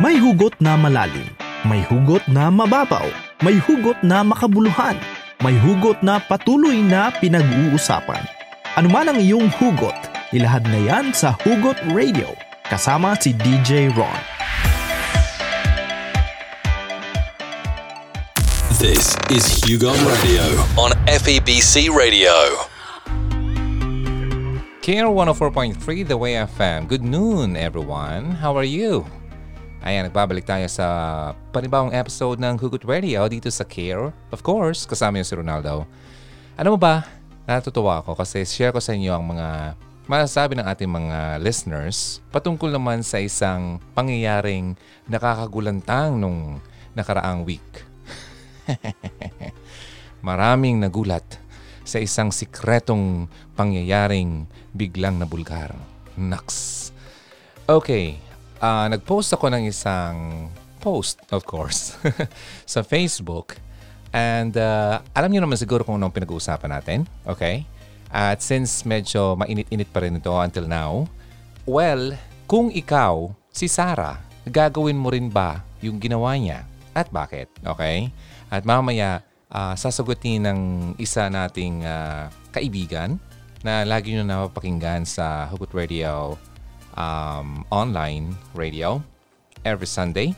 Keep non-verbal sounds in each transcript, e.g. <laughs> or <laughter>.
May hugot na malalim, may hugot na mababaw, may hugot na makabuluhan, may hugot na patuloy na pinag-uusapan. Ano man ang iyong hugot, ilahad na yan sa Hugot Radio kasama si DJ Ron. This is Hugo Radio on FEBC Radio. Care 104.3 The Way FM. Good noon, everyone. How are you? Ayan, nagbabalik tayo sa panibawang episode ng Hugot Radio dito sa Care. Of course, kasama yung si Ronaldo. Ano mo ba? Natutuwa ako kasi share ko sa inyo ang mga masasabi ng ating mga listeners patungkol naman sa isang pangyayaring nakakagulantang nung nakaraang week. <laughs> Maraming nagulat sa isang sikretong pangyayaring biglang nabulgar. Naks. Okay, uh, nag-post ako ng isang post, of course, <laughs> sa Facebook. And uh, alam niyo naman siguro kung anong pinag-uusapan natin. Okay? At since medyo mainit-init pa rin ito until now, well, kung ikaw, si Sarah, gagawin mo rin ba yung ginawa niya? At bakit? Okay? At mamaya, uh, sasagutin ng isa nating uh, kaibigan na lagi nyo napapakinggan sa Hugot Radio um, online radio every Sunday.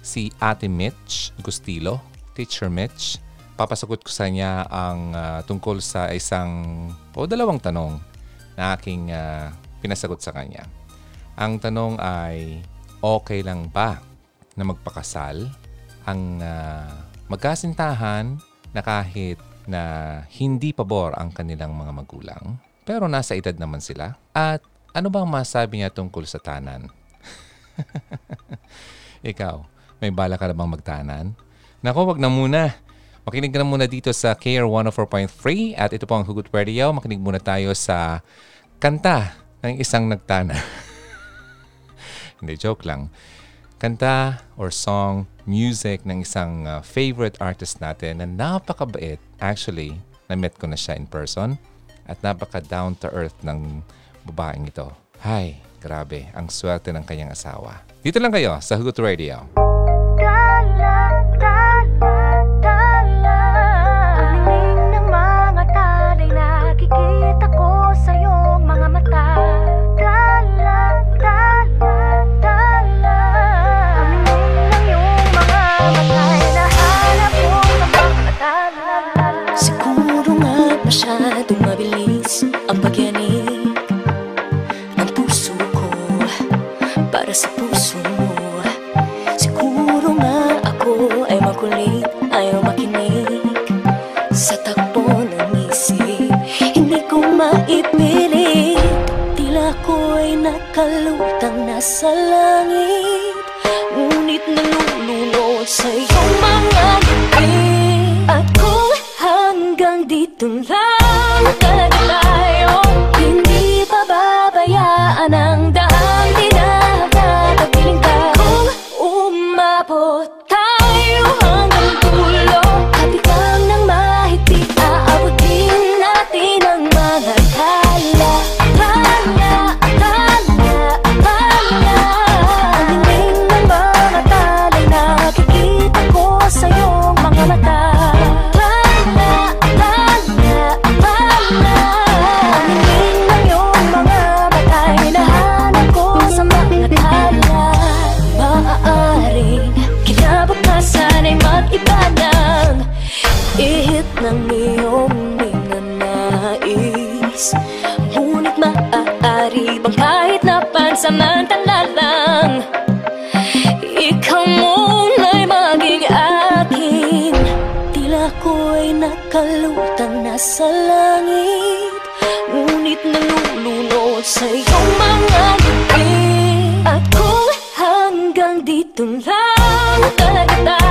Si Ate Mitch Gustilo, Teacher Mitch. Papasagot ko sa niya ang uh, tungkol sa isang o dalawang tanong na aking uh, pinasagot sa kanya. Ang tanong ay, okay lang ba na magpakasal ang uh, magkasintahan na kahit na hindi pabor ang kanilang mga magulang, pero nasa edad naman sila. At ano bang masabi niya tungkol sa tanan? <laughs> Ikaw, may bala ka na bang magtanan? Nako, wag na muna. Makinig ka na muna dito sa KR 104.3 at ito po ang Hugot Radio. Makinig muna tayo sa kanta ng isang nagtana. <laughs> Hindi, joke lang kanta or song, music ng isang uh, favorite artist natin na napakabait. Actually, na-met ko na siya in person at napaka down to earth ng babaeng ito. Hay, grabe, ang swerte ng kanyang asawa. Dito lang kayo sa Hugot Radio. Dala, dala, dala, ang ng mga talay nakikita ko sa iyong mga mata. Dala, dala, dala, Siguro nga masyadong mabilis ang pagyanig para sa puso mo. Siguro nga ako ay makulit, ayaw makinig sa takbo ng isip. Hindi ko maipilit, tila ko'y nakalutang nasa langit. Ngunit nalulunod sa iyong mga ngiti kung hanggang dito lang ko'y nakalutang nasa langit Ngunit nalulunod sa iyong mga ngiti. Kung hanggang dito lang. Talaga tayo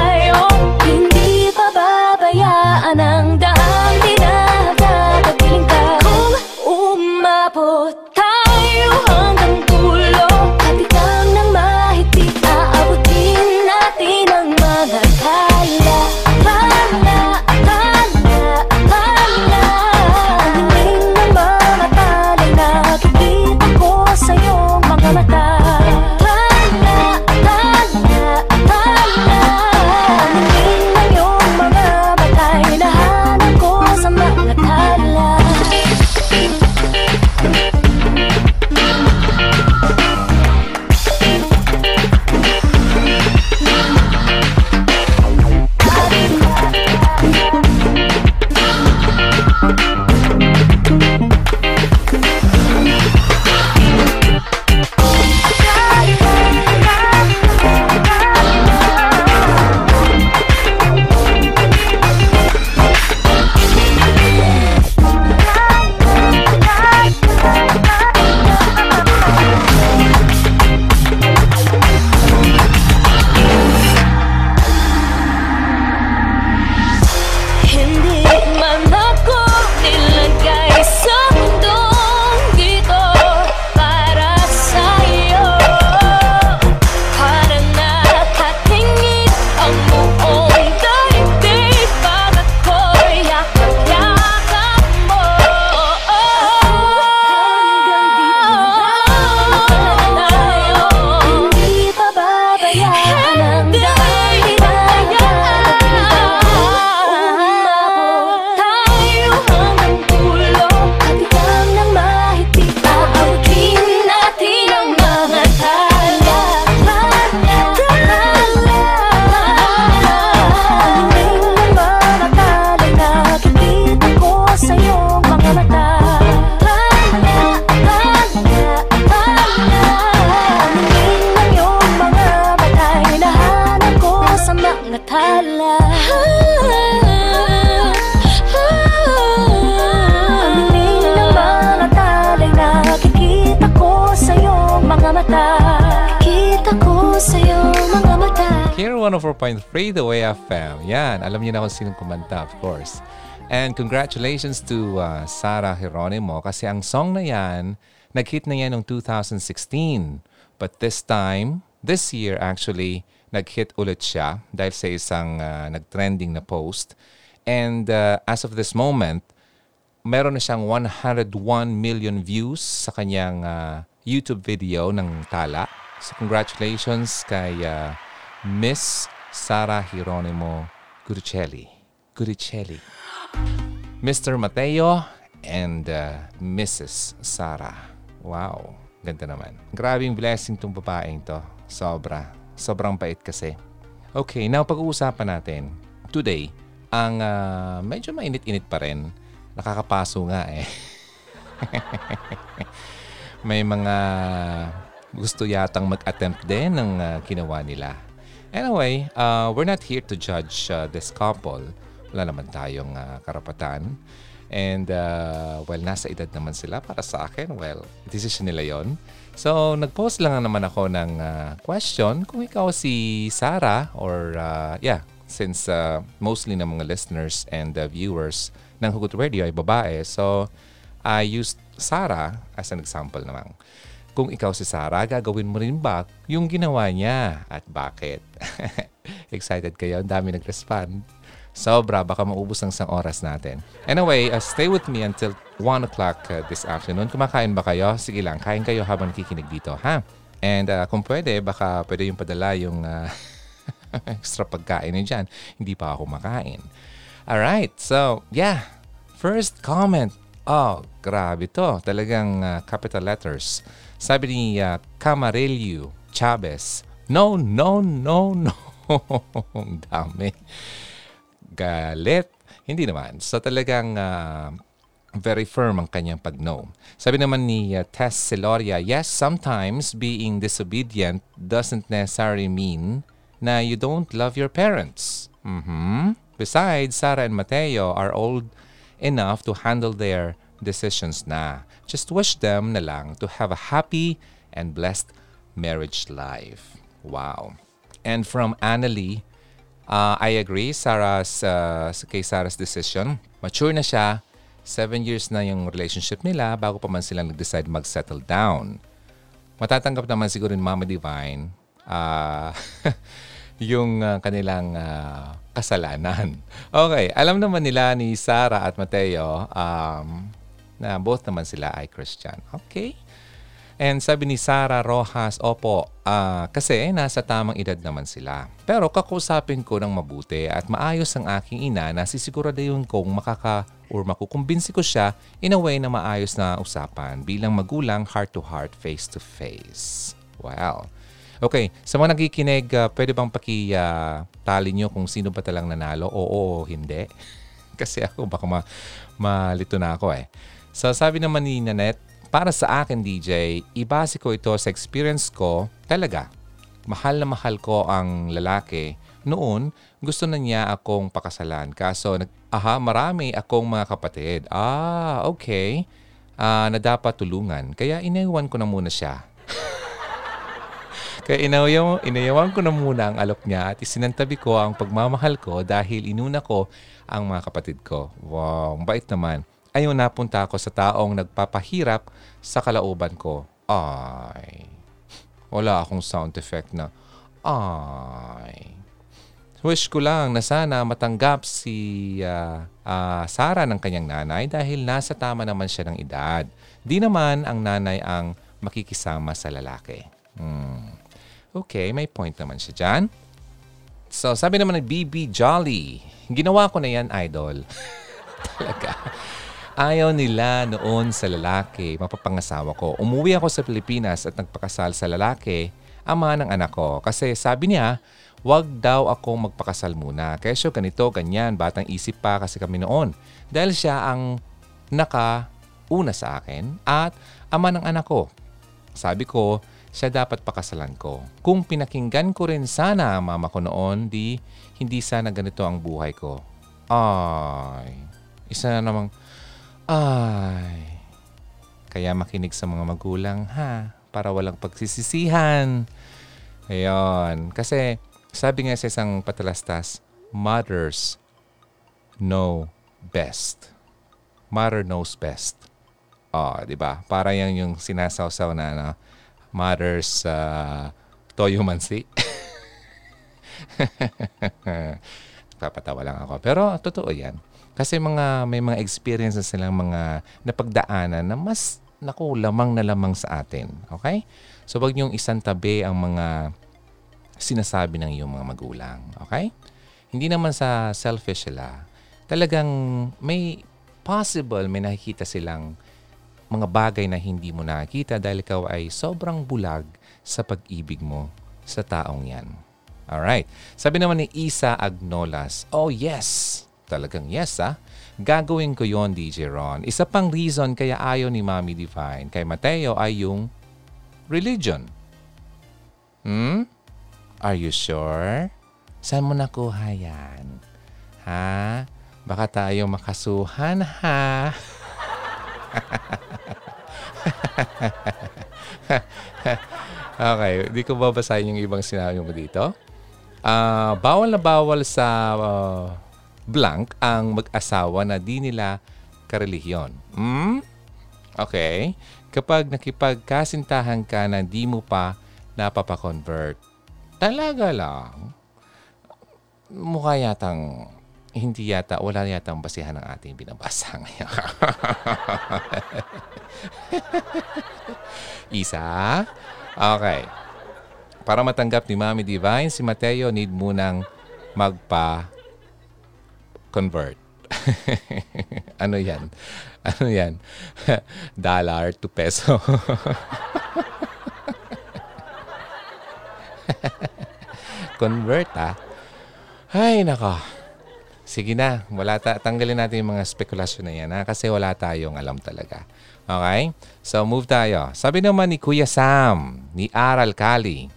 104.3 The Way FM. Yan, alam niyo na kung sinong kumanta, of course. And congratulations to uh, Sarah Geronimo kasi ang song na yan, nag-hit na yan noong 2016. But this time, this year actually, nag-hit ulit siya dahil sa isang uh, nag-trending na post. And uh, as of this moment, meron na siyang 101 million views sa kanyang uh, YouTube video ng Tala. So congratulations kay uh, Miss Sara Hieronimo Guricelli. Guricelli. Mr. Mateo and uh, Mrs. Sara. Wow, ganda naman. Grabing blessing tong babaeng to. Sobra. Sobrang bait kasi. Okay, now pag-uusapan natin. Today, ang uh, medyo mainit-init pa rin nakakapaso nga eh. <laughs> May mga gusto yatang mag-attempt din ng uh, ginawa nila. Anyway, uh, we're not here to judge uh, this couple. Wala naman tayong uh, karapatan. And uh, well, nasa edad naman sila para sa akin. Well, decision nila yon. So, nag-post lang naman ako ng uh, question kung ikaw si Sarah or uh, yeah, since uh, mostly ng mga listeners and uh, viewers ng Hugot Radio ay babae. So, I used Sarah as an example naman. Kung ikaw si Sarah, gagawin mo rin ba yung ginawa niya at bakit? <laughs> Excited kayo? Ang dami nag-respond. Sobra, baka maubos ang isang oras natin. Anyway, uh, stay with me until 1 o'clock uh, this afternoon. Kumakain ba kayo? Sige lang, kain kayo habang nakikinig dito, ha? And uh, kung pwede, baka pwede yung padala yung uh, <laughs> extra pagkain niyo dyan. Hindi pa ako makain. All right. So, yeah. First comment. Oh, grabe to. Talagang uh, capital letters. Sabi ni uh, Camarillo Chavez, No, no, no, no. Ang <laughs> dami. Galit. Hindi naman. So talagang uh, very firm ang kanyang pag-no. Sabi naman ni uh, Tess Celoria, yes, sometimes being disobedient doesn't necessarily mean na you don't love your parents. Mm-hmm. Besides, Sarah and Mateo are old enough to handle their decisions na. Just wish them na lang to have a happy and blessed marriage life. Wow. And from Annalie, uh, I agree Sarah's, uh, kay Sarah's decision. Mature na siya. Seven years na yung relationship nila bago pa man sila nag-decide mag-settle down. Matatanggap naman siguro ni Mama Divine uh, <laughs> yung uh, kanilang uh, kasalanan. <laughs> Okay, alam naman nila ni Sarah at Mateo um, na both naman sila ay Christian. Okay. And sabi ni Sarah Rojas, opo, uh, kasi nasa tamang edad naman sila. Pero kakusapin ko ng mabuti at maayos ang aking ina na sisiguraduhin kong makaka or makukumbinsi ko siya in a way na maayos na usapan bilang magulang heart to heart, face to face. Wow. Okay, sa mga nagkikinig, uh, pwede bang paki-tally uh, nyo kung sino ba talang nanalo? Oo o hindi? <laughs> Kasi ako baka ma malito na ako eh. So sabi naman ni Nanette, para sa akin DJ, ibase ko ito sa experience ko talaga. Mahal na mahal ko ang lalaki. Noon, gusto na niya akong pakasalan. Kaso, nag, aha, marami akong mga kapatid. Ah, okay. Uh, na dapat tulungan. Kaya inaiwan ko na muna siya. <laughs> Kaya inayaw, inayawan ko na muna ang alok niya at isinantabi ko ang pagmamahal ko dahil inuna ko ang mga kapatid ko. Wow, bait naman. Ayaw napunta ako sa taong nagpapahirap sa kalauban ko. Ay, wala akong sound effect na ay. Wish ko lang na sana matanggap si uh, uh, Sarah ng kanyang nanay dahil nasa tama naman siya ng edad. Di naman ang nanay ang makikisama sa lalaki. Hmm. Okay, may point naman siya dyan. So, sabi naman ng BB Jolly, ginawa ko na yan, idol. <laughs> Talaga. Ayaw nila noon sa lalaki, mapapangasawa ko. Umuwi ako sa Pilipinas at nagpakasal sa lalaki, ama ng anak ko. Kasi sabi niya, wag daw ako magpakasal muna. Kesyo ganito, ganyan, batang isip pa kasi kami noon. Dahil siya ang nakauna sa akin at ama ng anak ko. Sabi ko, siya dapat pakasalan ko. Kung pinakinggan ko rin sana ang mama ko noon, di hindi sana ganito ang buhay ko. Ay, isa na namang, ay. Kaya makinig sa mga magulang, ha? Para walang pagsisisihan. Ayun. Kasi Sabi nga sa isang patalastas, mothers know best. Mother knows best. Oh, di ba? Para yan yung sinasawsaw na ano, mother's uh, toyo mansi. <laughs> Papatawa lang ako. Pero totoo yan. Kasi mga may mga experiences silang mga napagdaanan na mas naku, lamang na lamang sa atin. Okay? So wag niyong isang tabi ang mga sinasabi ng iyong mga magulang. Okay? Hindi naman sa selfish sila. Talagang may possible may nakikita silang mga bagay na hindi mo nakikita dahil ikaw ay sobrang bulag sa pag-ibig mo sa taong yan. Alright. Sabi naman ni Isa Agnolas, Oh yes! Talagang yes ah. Gagawin ko yon DJ Ron. Isa pang reason kaya ayaw ni Mommy Divine kay Mateo ay yung religion. Hmm? Are you sure? Saan mo nakuha yan? Ha? Baka tayo makasuhan ha? <laughs> okay, di ko babasahin yung ibang sinabi mo dito. Uh, bawal na bawal sa uh, blank ang mag-asawa na di nila karelihiyon. Hmm? Okay. Kapag nakipagkasintahan ka na di mo pa napapakonvert, talaga lang, mukha yatang hindi yata, wala yata ang basihan ng ating binabasa <laughs> ngayon. Isa? Okay. Para matanggap ni Mami Divine, si Mateo need munang magpa-convert. <laughs> ano yan? Ano yan? <laughs> Dollar to peso. <laughs> Convert ah. Ay, nako. Sige na, wala ta tanggalin natin yung mga spekulasyon na yan ha? kasi wala tayong alam talaga. Okay? So move tayo. Sabi naman ni Kuya Sam, ni Aral Kali,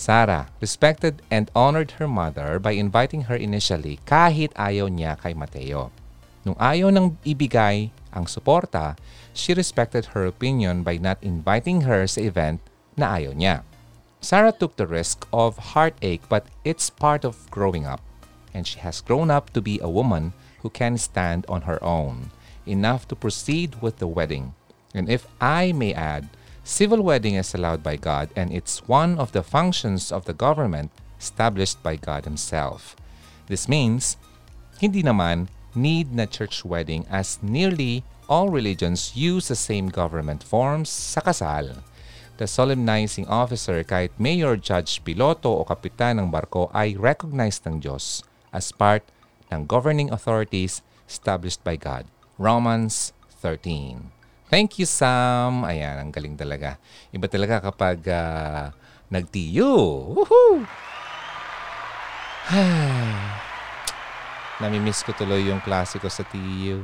Sarah respected and honored her mother by inviting her initially kahit ayaw niya kay Mateo. Nung ayaw nang ibigay ang suporta, she respected her opinion by not inviting her sa event na ayaw niya. Sarah took the risk of heartache but it's part of growing up and she has grown up to be a woman who can stand on her own, enough to proceed with the wedding. And if I may add, civil wedding is allowed by God and it's one of the functions of the government established by God Himself. This means, hindi naman need na church wedding as nearly all religions use the same government forms sa kasal. The solemnizing officer kahit mayor, judge, piloto o kapitan ng barko ay recognized ng Diyos as part ng governing authorities established by God. Romans 13. Thank you, Sam. Ayan, ang galing talaga. Iba talaga kapag uh, nag-TU. Woohoo! <sighs> Namimiss ko tuloy yung klase ko sa TU.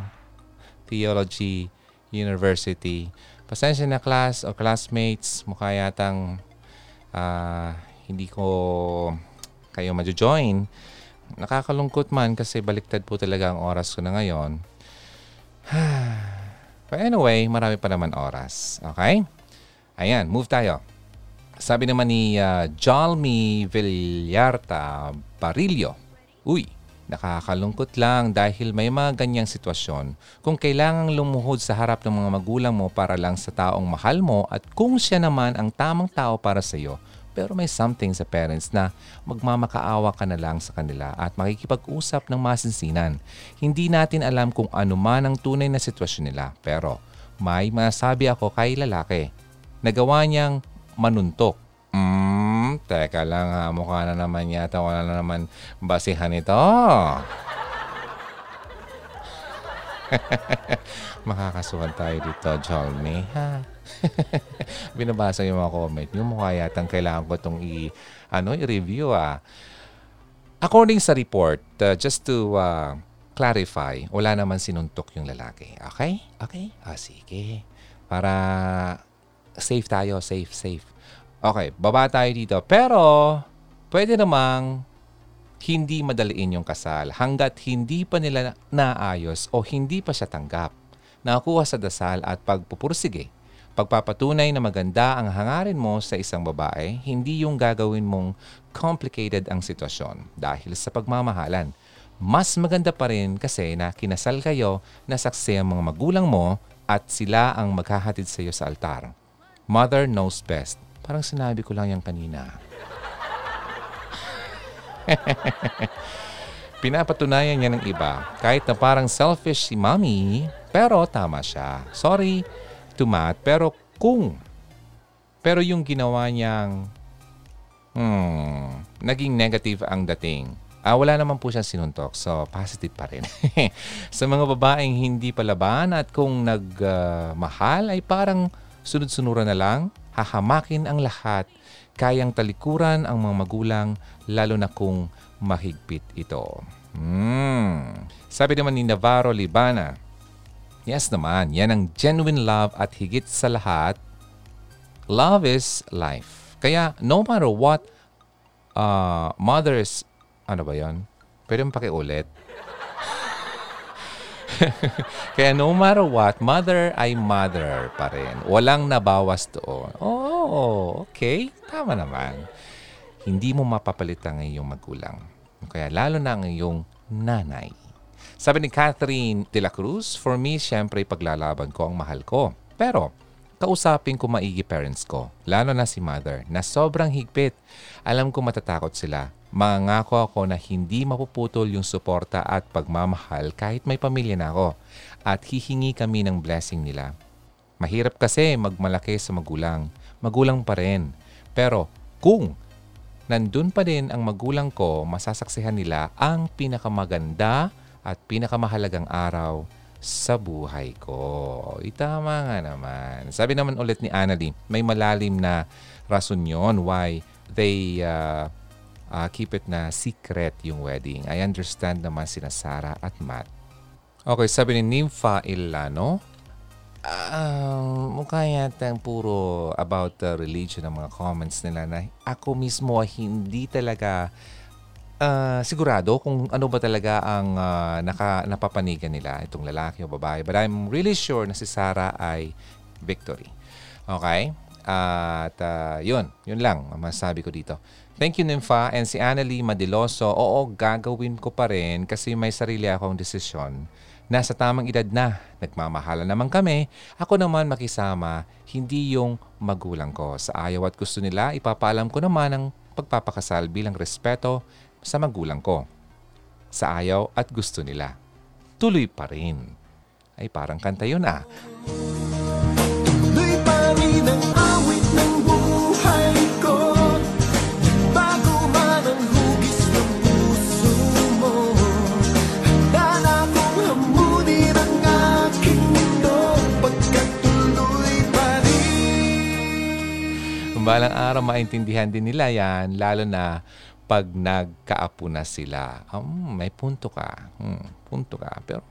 Theology University. Pasensya na class o classmates, mukha yatang uh, hindi ko kayo majo-join. Nakakalungkot man kasi baliktad po talaga ang oras ko na ngayon. <sighs> But anyway, marami pa naman oras. Okay? Ayan, move tayo. Sabi naman ni uh, Jalmi Villarta Barillo, Uy, nakakalungkot lang dahil may mga ganyang sitwasyon. Kung kailangang lumuhod sa harap ng mga magulang mo para lang sa taong mahal mo at kung siya naman ang tamang tao para sa iyo, pero may something sa parents na magmamakaawa ka na lang sa kanila at makikipag-usap ng masinsinan. Hindi natin alam kung ano man ang tunay na sitwasyon nila. Pero may masabi ako kay lalaki. Nagawa niyang manuntok. Hmm, teka lang ha. Mukha na naman yata. Wala na naman basihan ito. <laughs> Makakasuhan tayo dito, Jolme, ha? <laughs> Binabasa yung mga comment. Yung mukha yatang kailangan ko itong i, ano, i-review, ah. According sa report, uh, just to uh, clarify, wala naman sinuntok yung lalaki. Okay? Okay? Ah, sige. Para safe tayo. Safe, safe. Okay, baba tayo dito. Pero, pwede namang hindi madaliin yung kasal hanggat hindi pa nila naayos o hindi pa siya tanggap. Nakuha sa dasal at pagpupursige Pagpapatunay na maganda ang hangarin mo sa isang babae, hindi yung gagawin mong complicated ang sitwasyon dahil sa pagmamahalan. Mas maganda pa rin kasi na kinasal kayo na saksi ang mga magulang mo at sila ang maghahatid sa iyo sa altar. Mother knows best. Parang sinabi ko lang yan kanina. <laughs> Pinapatunayan niya ng iba. Kahit na parang selfish si mommy, pero tama siya. Sorry to pero kung pero yung ginawa niyang hmm, naging negative ang dating. Ah, wala naman po siyang sinuntok. So, positive pa rin. <laughs> sa mga babaeng hindi palaban at kung nagmahal uh, ay parang sunod-sunuran na lang, hahamakin ang lahat. Kayang talikuran ang mga magulang lalo na kung mahigpit ito. Hmm. Sabi naman ni Navarro Libana, Yes naman, yan ang genuine love at higit sa lahat, love is life. Kaya no matter what, uh, mothers, ano ba yon? Pwede mo pakiulit. <laughs> Kaya no matter what, mother ay mother pa rin. Walang nabawas doon. Oh, okay. Tama naman. Hindi mo mapapalit ang iyong magulang. Kaya lalo na ang iyong nanay. Sabi ni Catherine de la Cruz, for me, syempre paglalaban ko ang mahal ko. Pero, kausapin ko maigi parents ko, lalo na si mother, na sobrang higpit. Alam ko matatakot sila. Mangako ako na hindi mapuputol yung suporta at pagmamahal kahit may pamilya na ako. At hihingi kami ng blessing nila. Mahirap kasi magmalaki sa magulang. Magulang pa rin. Pero kung nandun pa din ang magulang ko, masasaksihan nila ang pinakamaganda at pinakamahalagang araw sa buhay ko. Itama nga naman. Sabi naman ulit ni Annalie, may malalim na rason yon why they uh, uh, keep it na secret yung wedding. I understand naman sina Sarah at Matt. Okay, sabi ni Nympha Ilano, uh, mukha yata puro about the religion ng mga comments nila na ako mismo hindi talaga uh, sigurado kung ano ba talaga ang uh, naka, napapanigan nila, itong lalaki o babae. But I'm really sure na si Sarah ay victory. Okay? Uh, at uh, yun, yun lang ang masasabi ko dito. Thank you, Nympha. And si Annalie Madiloso, oo, gagawin ko pa rin kasi may sarili akong desisyon. Nasa tamang edad na, nagmamahala naman kami. Ako naman makisama, hindi yung magulang ko. Sa ayaw at gusto nila, ipapaalam ko naman ang pagpapakasal bilang respeto sa magulang ko. Sa ayaw at gusto nila. Tuloy pa rin. Ay parang kanta yun ah. Tuloy pa rin ang awit ng buhay ko Bago man ang hugis ng puso mo Handa na akong hamunin ang aking mundo Pagkatuloy pa rin Balang araw maintindihan din nila yan Lalo na pag nagkaapo na sila, um, may punto ka. Hmm, punto ka. Pero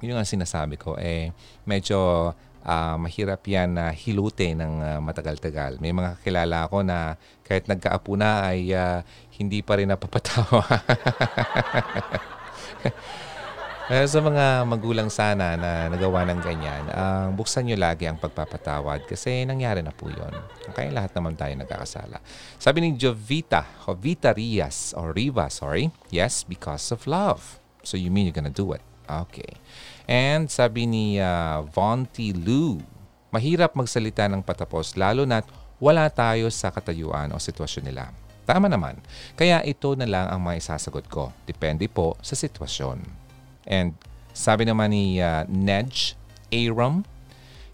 yun ang sinasabi ko, eh, medyo uh, mahirap yan na uh, hilute ng uh, matagal-tagal. May mga kakilala ako na kahit nagkaapo na ay uh, hindi pa rin napapatawa. <laughs> Pero sa mga magulang sana na nagawa ng ganyan, uh, buksan nyo lagi ang pagpapatawad kasi nangyari na po yun. Okay, lahat naman tayo nagkakasala. Sabi ni Jovita, Jovita Rias, or Riva, sorry, yes, because of love. So you mean you're gonna do it. Okay. And sabi ni uh, Vonti Lou, mahirap magsalita ng patapos lalo na't wala tayo sa katayuan o sitwasyon nila. Tama naman. Kaya ito na lang ang mga isasagot ko. Depende po sa sitwasyon. And sabi naman ni uh, Nedge Aram,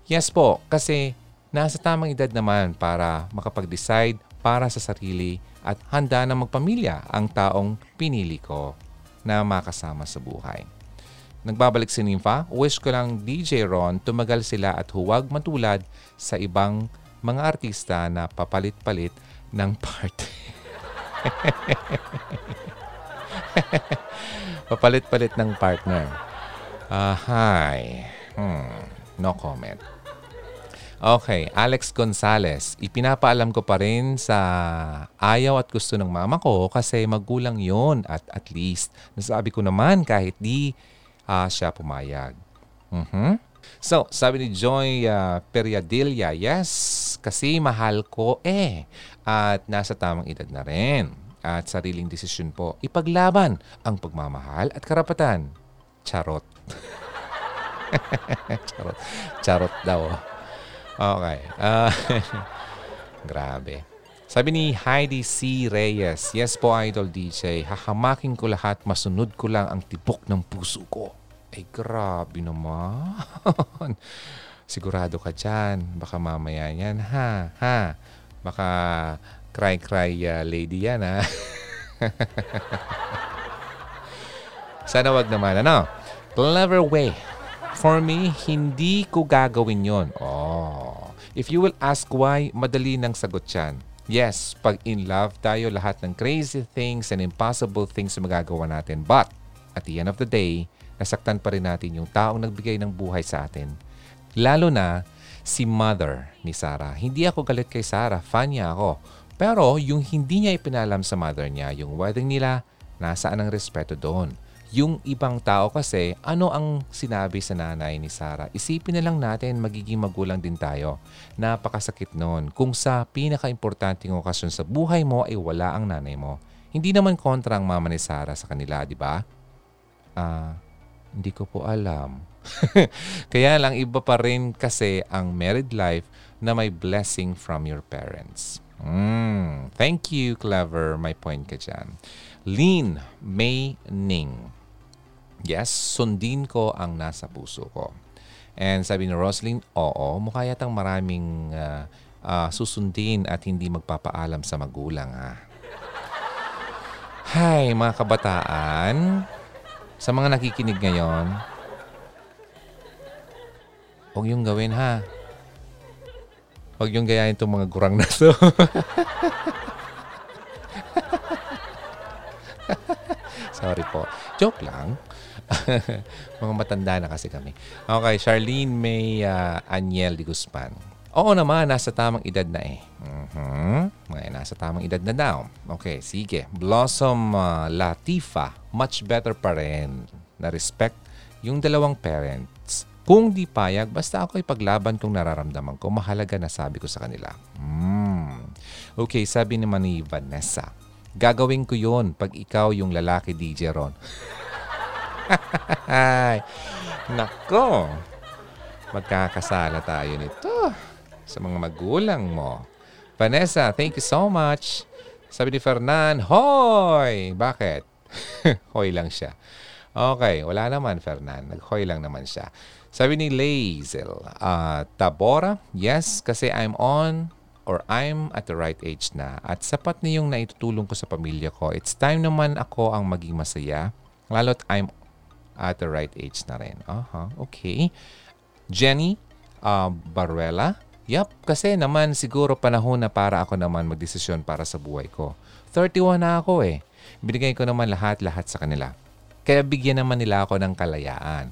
yes po, kasi nasa tamang edad naman para makapag-decide para sa sarili at handa na magpamilya ang taong pinili ko na makasama sa buhay. Nagbabalik si Nympha, wish ko lang DJ Ron tumagal sila at huwag matulad sa ibang mga artista na papalit-palit ng <laughs> part. <laughs> Papalit-palit ng partner. Uh, hi. Hmm, no comment. Okay, Alex Gonzalez. Ipinapaalam ko pa rin sa ayaw at gusto ng mama ko kasi magulang yon at at least nasabi ko naman kahit di uh, siya pumayag. Mm-hmm. So, sabi ni Joy uh, Periadilla, yes, kasi mahal ko eh. At nasa tamang edad na rin. At sariling desisyon po, ipaglaban ang pagmamahal at karapatan. Charot. <laughs> Charot. Charot daw. Okay. Uh, <laughs> grabe. Sabi ni Heidi C. Reyes, Yes po, Idol DJ. Hahamakin ko lahat, masunod ko lang ang tibok ng puso ko. Ay, grabe naman. <laughs> Sigurado ka dyan. Baka mamaya yan, ha? Ha? Baka cry-cry uh, lady yan, ha? Sana wag naman, ano? Clever way. For me, hindi ko gagawin yon. Oh. If you will ask why, madali nang sagot yan. Yes, pag in love tayo, lahat ng crazy things and impossible things magagawa natin. But, at the end of the day, nasaktan pa rin natin yung taong nagbigay ng buhay sa atin. Lalo na si mother ni Sarah. Hindi ako galit kay Sarah, fan niya ako. Pero yung hindi niya ipinalam sa mother niya, yung wedding nila, nasaan ang respeto doon. Yung ibang tao kasi, ano ang sinabi sa nanay ni Sarah? Isipin na lang natin, magiging magulang din tayo. Napakasakit noon. Kung sa pinaka-importanting okasyon sa buhay mo ay wala ang nanay mo. Hindi naman kontra ang mama ni Sarah sa kanila, di ba? Ah, hindi ko po alam. <laughs> Kaya lang iba pa rin kasi ang married life na may blessing from your parents. Mm, thank you, Clever. May point ka dyan. Lean May Ning. Yes, sundin ko ang nasa puso ko. And sabi ni Roslyn, oo, mukha yatang maraming uh, uh, susundin at hindi magpapaalam sa magulang ha. Hay, mga kabataan, sa mga nakikinig ngayon, huwag yung gawin ha. Huwag yung gayahin itong mga gurang na to. <laughs> Sorry po. Joke lang. <laughs> mga matanda na kasi kami. Okay, Charlene May uh, Aniel de Guzman. Oo naman, nasa tamang edad na eh. Uh-huh. May nasa tamang edad na daw. Okay, sige. Blossom uh, Latifa, much better pa rin. Na-respect yung dalawang parents. Kung di payag, basta ako ipaglaban kung nararamdaman ko. Mahalaga na sabi ko sa kanila. Hmm. Okay, sabi naman ni Vanessa. Gagawin ko yon pag ikaw yung lalaki DJ Ron. <laughs> Nako, magkakasala tayo nito sa mga magulang mo. Vanessa, thank you so much. Sabi ni Fernan, Hoy! Bakit? <laughs> Hoy lang siya. Okay, wala naman, Fernan. Nag-hoy lang naman siya. Sabi ni Lazel, uh, Tabora, yes, kasi I'm on or I'm at the right age na at sapat na yung naitutulong ko sa pamilya ko. It's time naman ako ang maging masaya, lalo't I'm at the right age na rin. Uh-huh, okay. Jenny uh, Baruela, Yep, kasi naman siguro panahon na para ako naman magdesisyon para sa buhay ko. 31 na ako eh. Binigay ko naman lahat-lahat sa kanila. Kaya bigyan naman nila ako ng kalayaan.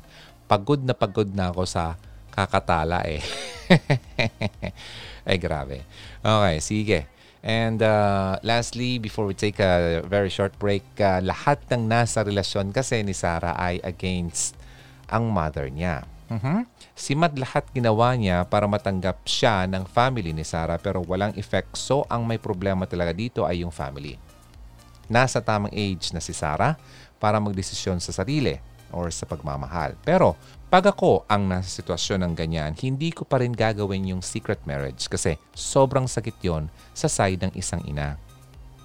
Pagod na pagod na ako sa kakatala eh. <laughs> Ay grabe. Okay, sige. And uh, lastly, before we take a very short break, uh, lahat ng nasa relasyon kasi ni Sarah ay against ang mother niya. Mm-hmm. Si Mad lahat ginawa niya para matanggap siya ng family ni Sarah pero walang effect. So, ang may problema talaga dito ay yung family. Nasa tamang age na si Sarah para magdesisyon sa sarili or sa pagmamahal. Pero pag ako ang nasa sitwasyon ng ganyan, hindi ko pa rin gagawin yung secret marriage kasi sobrang sakit yon sa side ng isang ina.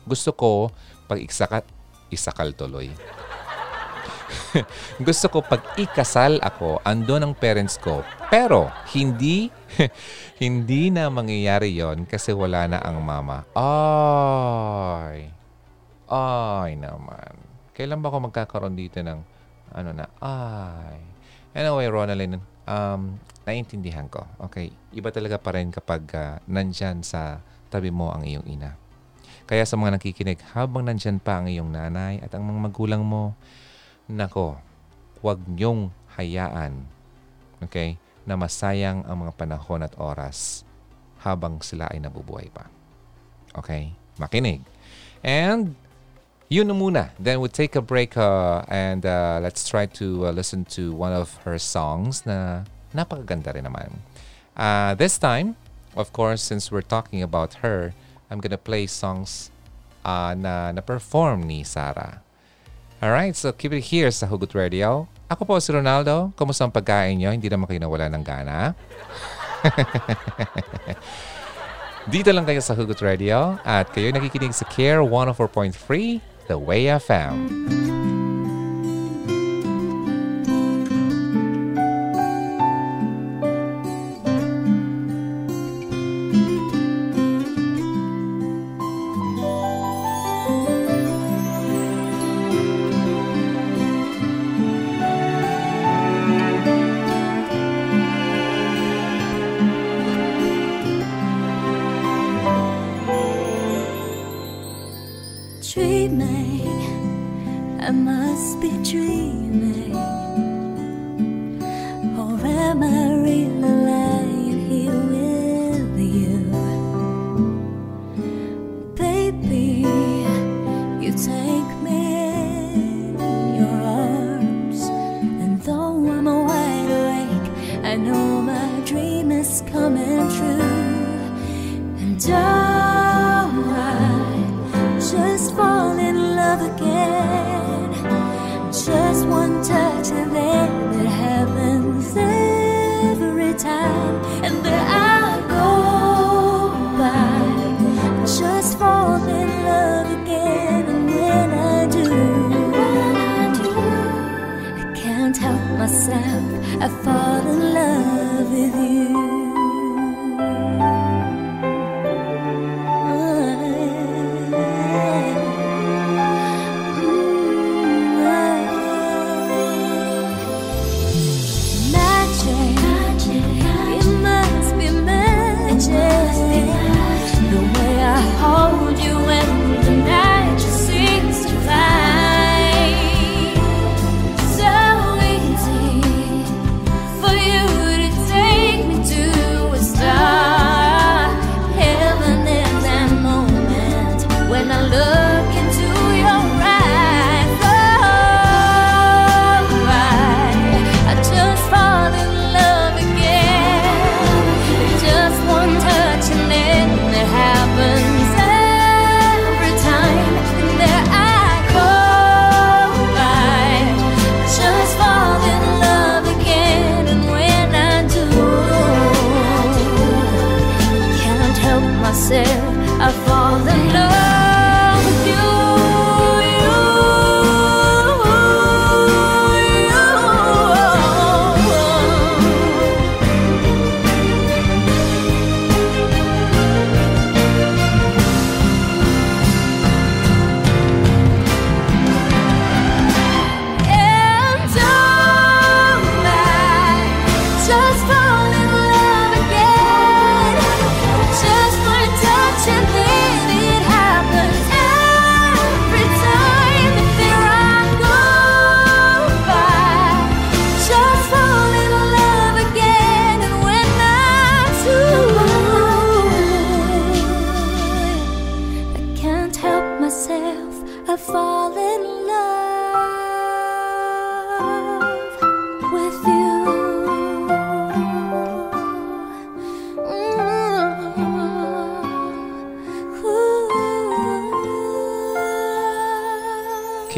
Gusto ko pag iksakat, isakal tuloy. <laughs> Gusto ko pag ikasal ako, ando ng parents ko. Pero hindi <laughs> hindi na mangyayari yon kasi wala na ang mama. Ay. Ay naman. Kailan ba ako magkakaroon dito ng ano na? Ay Anyway, Ronaldin, um, naiintindihan ko. Okay, iba talaga pa rin kapag uh, nandyan sa tabi mo ang iyong ina. Kaya sa mga nakikinig, habang nandyan pa ang iyong nanay at ang mga magulang mo, nako, huwag niyong hayaan, okay, na masayang ang mga panahon at oras habang sila ay nabubuhay pa. Okay? Makinig. And yun na muna. Then we'll take a break uh, and uh, let's try to uh, listen to one of her songs na napakaganda rin naman. Uh, this time, of course, since we're talking about her, I'm gonna play songs uh, na na-perform ni Sarah. Alright, so keep it here sa Hugot Radio. Ako po si Ronaldo. Kumusta ang pagkain nyo? Hindi naman kayo nawala ng gana. <laughs> Dito lang kayo sa Hugot Radio at kayo nakikinig sa Care 104.3 The Way FM. Dreaming,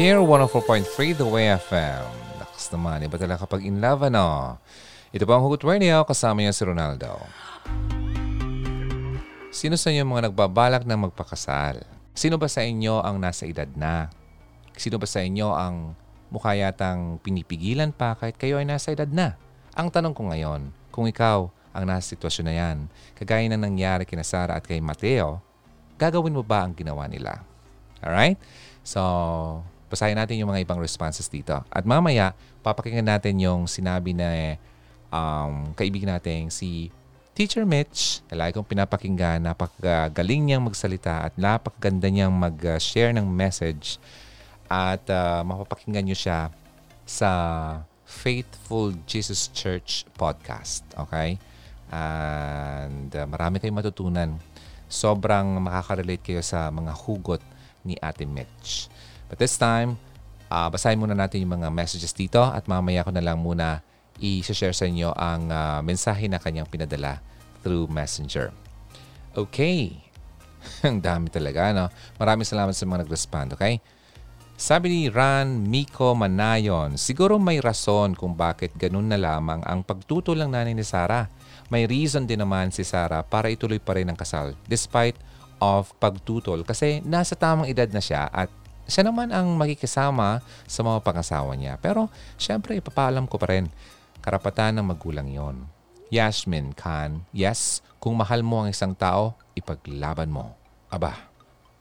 Care 104.3 The Way FM. Lakas naman, iba talaga kapag in love, ano? Ito po ang Hugot Radio, kasama niya si Ronaldo. Sino sa inyo mga nagbabalak na magpakasal? Sino ba sa inyo ang nasa edad na? Sino ba sa inyo ang mukha yatang pinipigilan pa kahit kayo ay nasa edad na? Ang tanong ko ngayon, kung ikaw ang nasa sitwasyon na yan, kagaya na nangyari kina Sarah at kay Mateo, gagawin mo ba ang ginawa nila? Alright? So, basahin natin yung mga ibang responses dito. At mamaya, papakinggan natin yung sinabi na um, kaibigan natin si Teacher Mitch, na lagi kong pinapakinggan, napakagaling niyang magsalita at napakaganda niyang mag-share ng message at uh, mapapakinggan niyo siya sa Faithful Jesus Church podcast. Okay? And uh, marami kayong matutunan. Sobrang makaka-relate kayo sa mga hugot ni Ate Mitch. But this time, uh, basahin muna natin yung mga messages dito at mamaya ko na lang muna i-share sa inyo ang ah, mensahe na kanyang pinadala through Messenger. Okay. <laughs> ang dami talaga, no? Maraming salamat sa mga nag-respond, okay? Sabi ni Ran Miko Manayon, siguro may rason kung bakit ganun na lamang ang pagtutol ng nanay ni Sarah. May reason din naman si Sarah para ituloy pa rin ang kasal despite of pagtutol kasi nasa tamang edad na siya at siya naman ang makikisama sa mga pangasawa niya. Pero syempre, ipapaalam ko pa rin, karapatan ng magulang yon. Yasmin Khan, yes, kung mahal mo ang isang tao, ipaglaban mo. Aba,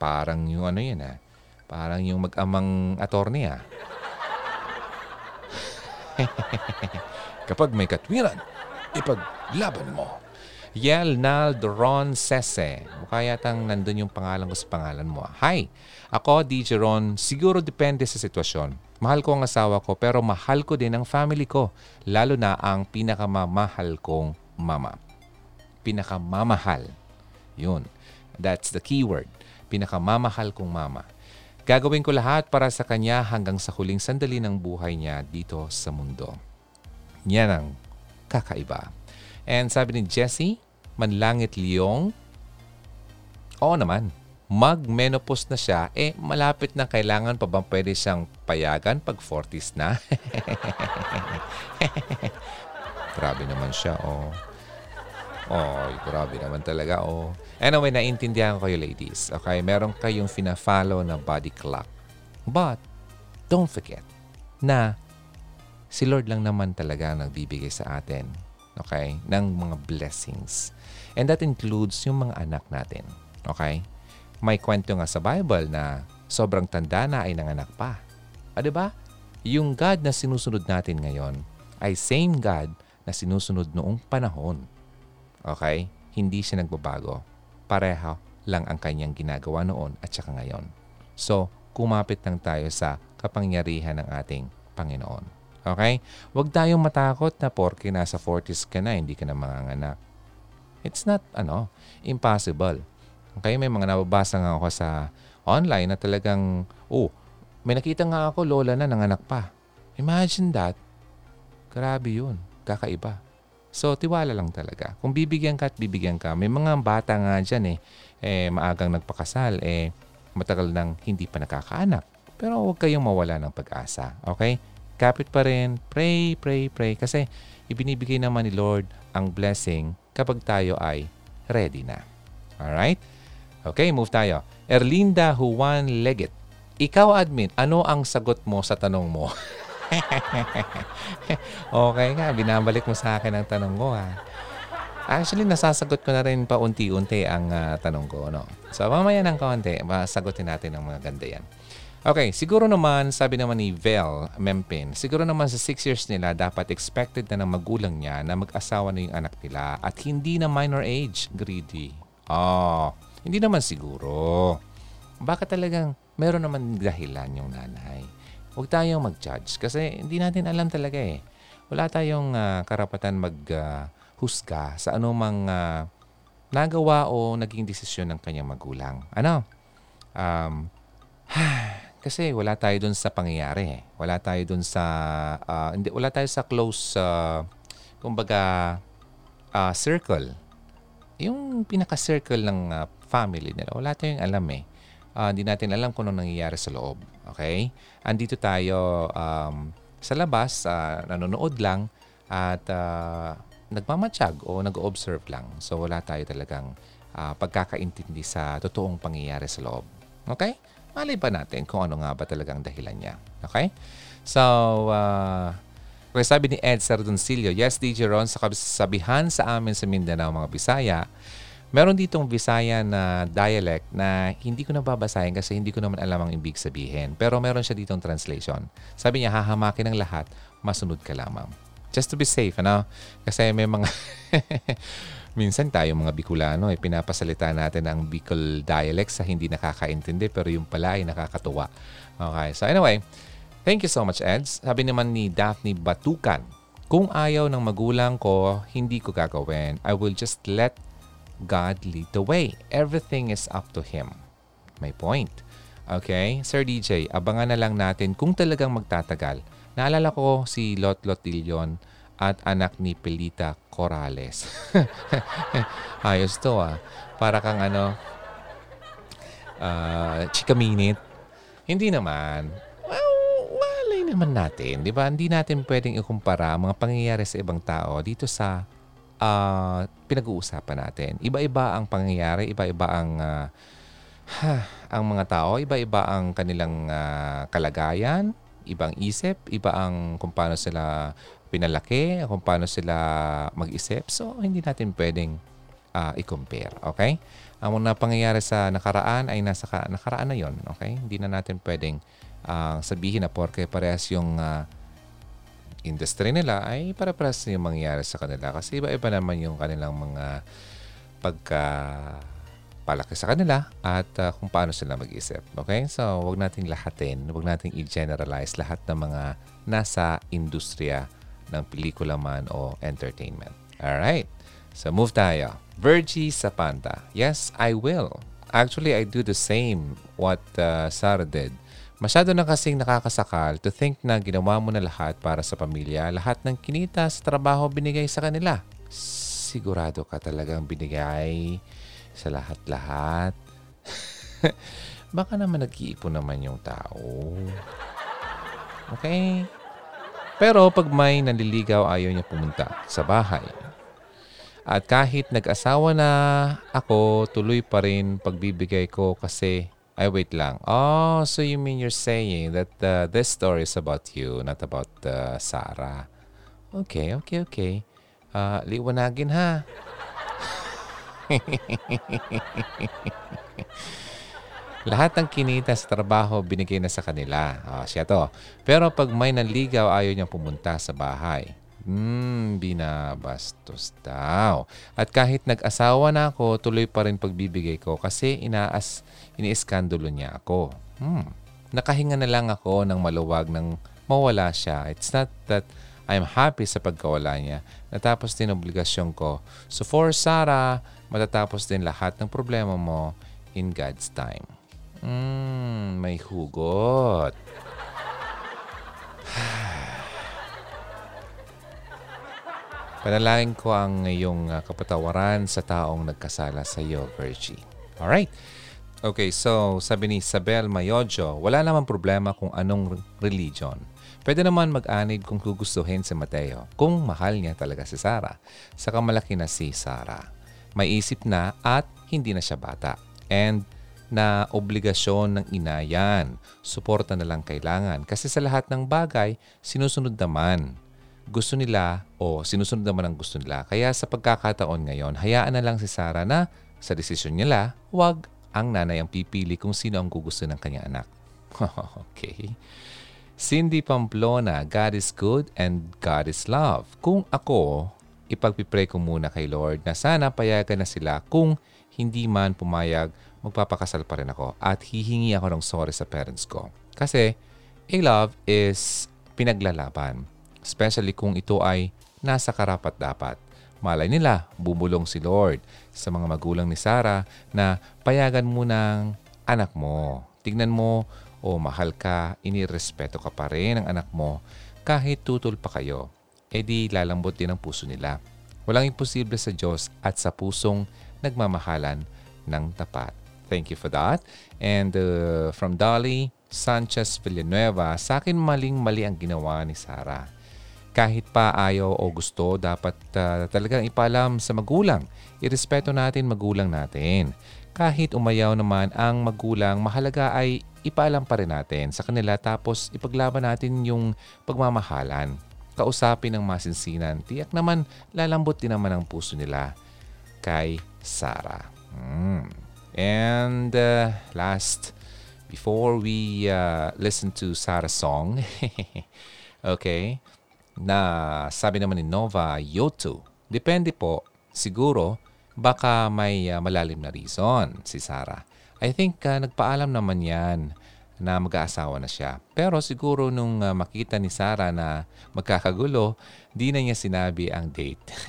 parang yung ano yan ah. Parang yung mag-amang attorney ah. <laughs> Kapag may katwiran, ipaglaban mo. Yel Nal Doron Sese. Mukha yatang nandun yung pangalan ko sa pangalan mo. Hi! Ako, DJ Ron, siguro depende sa sitwasyon. Mahal ko ang asawa ko pero mahal ko din ang family ko. Lalo na ang pinakamamahal kong mama. Pinakamamahal. Yun. That's the keyword. Pinakamamahal kong mama. Gagawin ko lahat para sa kanya hanggang sa huling sandali ng buhay niya dito sa mundo. Yan ang kakaiba. And sabi ni Jessie, Manlangit Leong, oo naman, mag-menopause na siya, eh malapit na kailangan pa bang pwede siyang payagan pag 40s na? <laughs> grabe naman siya, oh. Oh, grabe naman talaga, oh. Anyway, naintindihan ko kayo, ladies. Okay, meron kayong fina-follow na body clock. But, don't forget na si Lord lang naman talaga nagbibigay sa atin, okay, ng mga blessings. And that includes yung mga anak natin, okay? May kwento nga sa Bible na sobrang tanda na ay nanganak pa. Ah, di ba? Yung God na sinusunod natin ngayon ay same God na sinusunod noong panahon. Okay? Hindi siya nagbabago. Pareho lang ang kanyang ginagawa noon at saka ngayon. So, kumapit lang tayo sa kapangyarihan ng ating Panginoon. Okay? Huwag tayong matakot na porke nasa 40s ka na, hindi ka na manganganak. It's not, ano, impossible. Okay? May mga nababasa nga ako sa online na talagang, oh, may nakita nga ako, lola na, nanganak pa. Imagine that. Grabe yun. Kakaiba. So, tiwala lang talaga. Kung bibigyan ka at bibigyan ka, may mga bata nga dyan eh, eh maagang nagpakasal, eh, matagal nang hindi pa nakakaanak. Pero huwag kayong mawala ng pag-asa. Okay? Kapit pa rin. Pray, pray, pray. Kasi ibinibigay naman ni Lord ang blessing kapag tayo ay ready na. Alright? Okay, move tayo. Erlinda Juan Leggett. Ikaw, admin, ano ang sagot mo sa tanong mo? <laughs> okay nga, binabalik mo sa akin ang tanong ko ha. Actually, nasasagot ko na rin pa unti-unti ang ah, tanong ko. No? So, mamaya ng kaunti, masagutin natin ang mga ganda yan. Okay, siguro naman, sabi naman ni Vel Mempin, siguro naman sa 6 years nila, dapat expected na ng magulang niya na mag-asawa na yung anak nila at hindi na minor age, greedy. Oh, hindi naman siguro. Baka talagang meron naman dahilan yung nanay. Huwag tayong mag-judge kasi hindi natin alam talaga eh. Wala tayong ah, karapatan mag-husga sa anumang ah, nagawa o naging desisyon ng kanyang magulang. Ano? Um, <sighs> kasi wala tayo dun sa pangyayari. eh. Wala tayo dun sa ah, hindi wala tayo sa close uh, kumbaga ah, circle. Yung pinaka-circle ng ah, family nila. Wala tayong alam eh. Ah, hindi natin alam kung ano nangyayari sa loob. Okay? Andito tayo um, sa labas, ah, nanonood lang at ah, nagmamatsyag o nag-observe lang. So wala tayo talagang ah, pagkakaintindi sa totoong pangyayari sa loob. Okay? Malay pa natin kung ano nga ba talagang dahilan niya. Okay? So, uh, sabi ni Ed Sardoncillo, yes, DJ Ron, sa kasabihan sa amin sa Mindanao, mga Bisaya, meron ditong Bisaya na dialect na hindi ko nababasahin kasi hindi ko naman alam ang ibig sabihin. Pero meron siya ditong translation. Sabi niya, hahamakin ng lahat, masunod ka lamang. Just to be safe, ano? Kasi may mga... <laughs> Minsan tayo mga Bicolano, eh, pinapasalita natin ang Bicol dialect sa hindi nakakaintindi pero yung pala ay nakakatuwa. Okay, so anyway, thank you so much Eds. Sabi naman ni Daphne Batukan, kung ayaw ng magulang ko, hindi ko gagawin. I will just let God lead the way. Everything is up to Him. May point. Okay? Sir DJ, abangan na lang natin kung talagang magtatagal. Naalala ko si Lot Lot Dillon at anak ni Pelita Corrales. <laughs> Ayos to ah. Para kang ano, uh, chika minute. Hindi naman. Well, malay naman natin. Di ba? Hindi natin pwedeng ikumpara mga pangyayari sa ibang tao dito sa uh, pinag-uusapan natin. Iba-iba ang pangyayari, iba-iba ang uh, ha, <sighs> ang mga tao, iba-iba ang kanilang uh, kalagayan, ibang isip, iba ang kung paano sila pinalaki, kung paano sila mag-isip. So, hindi natin pwedeng uh, i-compare. Okay? Ang mga pangyayari sa nakaraan ay nasa ka- nakaraan na yon. Okay? Hindi na natin pwedeng uh, sabihin na porke parehas yung uh, industry nila ay para-parehas yung mangyayari sa kanila. Kasi iba-iba naman yung kanilang mga pagka palaki sa kanila at uh, kung paano sila mag-isip. Okay? So, wag nating lahatin, wag nating i-generalize lahat ng mga nasa industriya ng pelikula man o entertainment. Alright? So, move tayo. Virgie Sapanta. Yes, I will. Actually, I do the same what uh, Sarah did. Masyado na kasing nakakasakal to think na ginawa mo na lahat para sa pamilya, lahat ng kinita sa trabaho binigay sa kanila. Sigurado ka talagang binigay sa lahat-lahat. <laughs> Baka naman nag-iipon naman yung tao. Okay? Pero pag may nanliligaw, ayaw niya pumunta sa bahay. At kahit nag-asawa na ako, tuloy pa rin pagbibigay ko kasi, ay wait lang. Oh, so you mean you're saying that uh, this story is about you, not about uh, Sarah. Okay, okay, okay. Uh, liwanagin ha. <laughs> Lahat ng kinita sa trabaho binigay na sa kanila. Oh, siya to. Pero pag may nanligaw, ayaw niyang pumunta sa bahay. Hmm, binabastos daw. At kahit nag-asawa na ako, tuloy pa rin pagbibigay ko kasi inaas, iniiskandalo niya ako. Hmm. Nakahinga na lang ako ng maluwag nang mawala siya. It's not that I'm happy sa pagkawala niya. Natapos din obligasyon ko. So for Sarah, matatapos din lahat ng problema mo in God's time. Hmm, may hugot. <sighs> Panalangin ko ang iyong uh, kapatawaran sa taong nagkasala sa iyo, Virgie. Alright. Okay, so sabi ni Isabel Mayojo, wala naman problema kung anong religion. Pwede naman mag-anid kung gugustuhin si Mateo, kung mahal niya talaga si Sarah. Saka malaki na si Sarah. May isip na at hindi na siya bata. And na obligasyon ng ina yan. Suporta na lang kailangan. Kasi sa lahat ng bagay, sinusunod naman gusto nila o sinusunod naman ang gusto nila. Kaya sa pagkakataon ngayon, hayaan na lang si Sarah na sa desisyon nila, wag ang nanay ang pipili kung sino ang gugusto ng kanyang anak. <laughs> okay. Cindy Pamplona, God is good and God is love. Kung ako, ipagpipray ko muna kay Lord na sana payagan na sila kung hindi man pumayag, magpapakasal pa rin ako at hihingi ako ng sorry sa parents ko. Kasi a love is pinaglalaban especially kung ito ay nasa karapat-dapat. Malay nila, bubulong si Lord sa mga magulang ni Sarah na payagan mo ng anak mo. Tignan mo, o oh, mahal ka, inirespeto ka pa rin ng anak mo kahit tutol pa kayo. E di lalambot din ang puso nila. Walang imposible sa Diyos at sa pusong nagmamahalan ng tapat. Thank you for that. And uh, from Dolly Sanchez Villanueva, sa akin maling-mali ang ginawa ni Sarah kahit pa ayaw o gusto, dapat uh, talagang ipalam sa magulang. Irespeto natin magulang natin. Kahit umayaw naman ang magulang, mahalaga ay ipaalam pa rin natin sa kanila tapos ipaglaban natin yung pagmamahalan. Kausapin ng masinsinan. Tiyak naman lalambot din naman ang puso nila kay Sarah. Mm. And uh, last, before we uh, listen to Sarah's song, <laughs> okay, na sabi naman ni Nova, Yoto. Depende po, siguro, baka may uh, malalim na reason si Sarah. I think uh, nagpaalam naman yan na mag-aasawa na siya. Pero siguro nung uh, makita ni Sarah na magkakagulo, di na niya sinabi ang date. <laughs>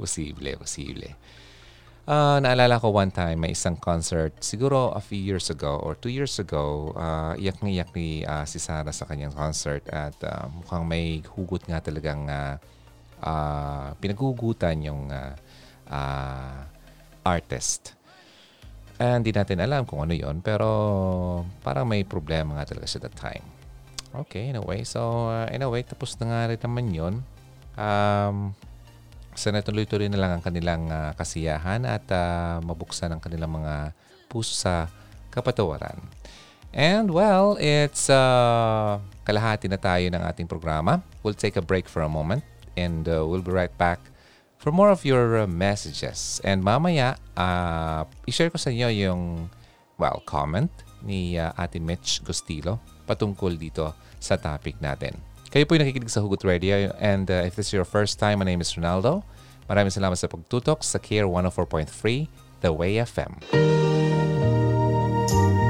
posible, posible. Ah, naalala ko one time may isang concert, siguro a few years ago or two years ago, uh, iyak na iyak ni ah, si Sarah sa kanyang concert at ah, mukhang may hugot nga talagang uh, pinaghugutan yung ah, ah, artist. And hindi natin alam kung ano yon pero parang may problema nga talaga siya that time. Okay, anyway. So, uh, anyway, tapos na nga rin naman yun. Um, sana tuloy-tuloy na lang ang kanilang uh, kasiyahan at uh, mabuksan ang kanilang mga puso sa kapatawaran. And well, it's uh, kalahati na tayo ng ating programa. We'll take a break for a moment and uh, we'll be right back for more of your uh, messages. And mamaya, uh, i-share ko sa inyo yung, well, comment ni uh, Ate Mitch Gustilo patungkol dito sa topic natin. Kayo po nakikinig sa Hugot Radio and uh, if this is your first time, my name is Ronaldo. Maraming salamat sa pagtutok sa Care 104.3 The Way FM. I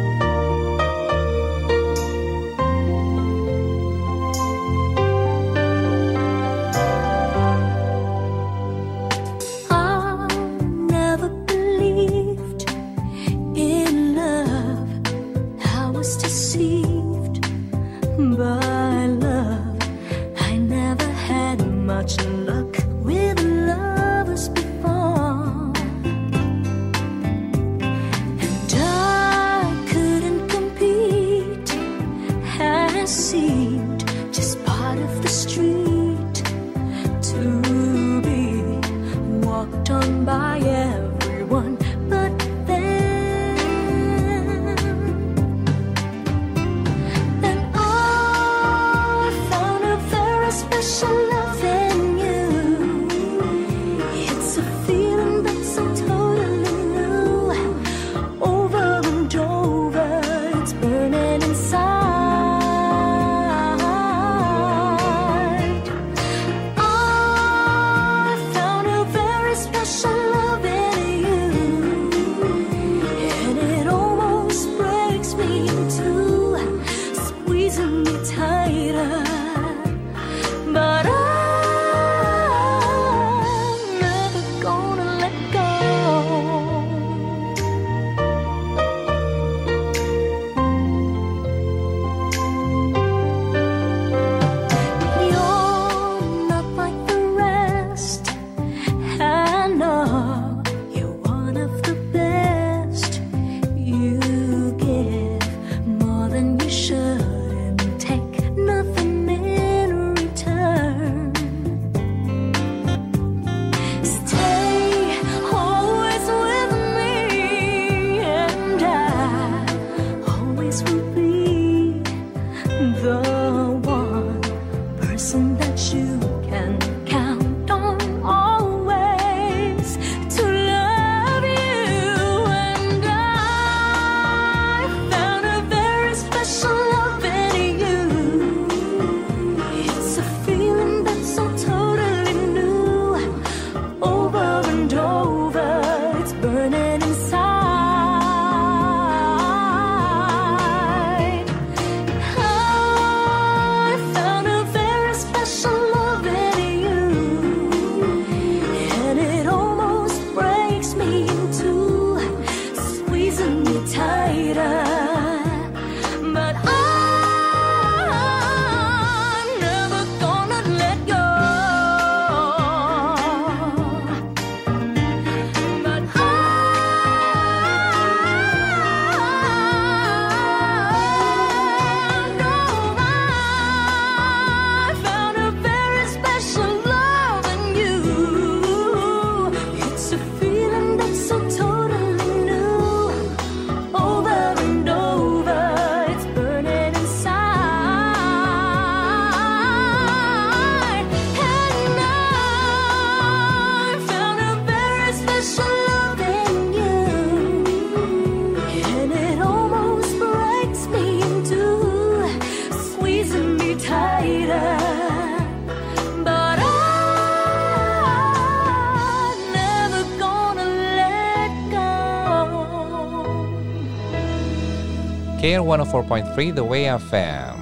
104.3 The Way FM.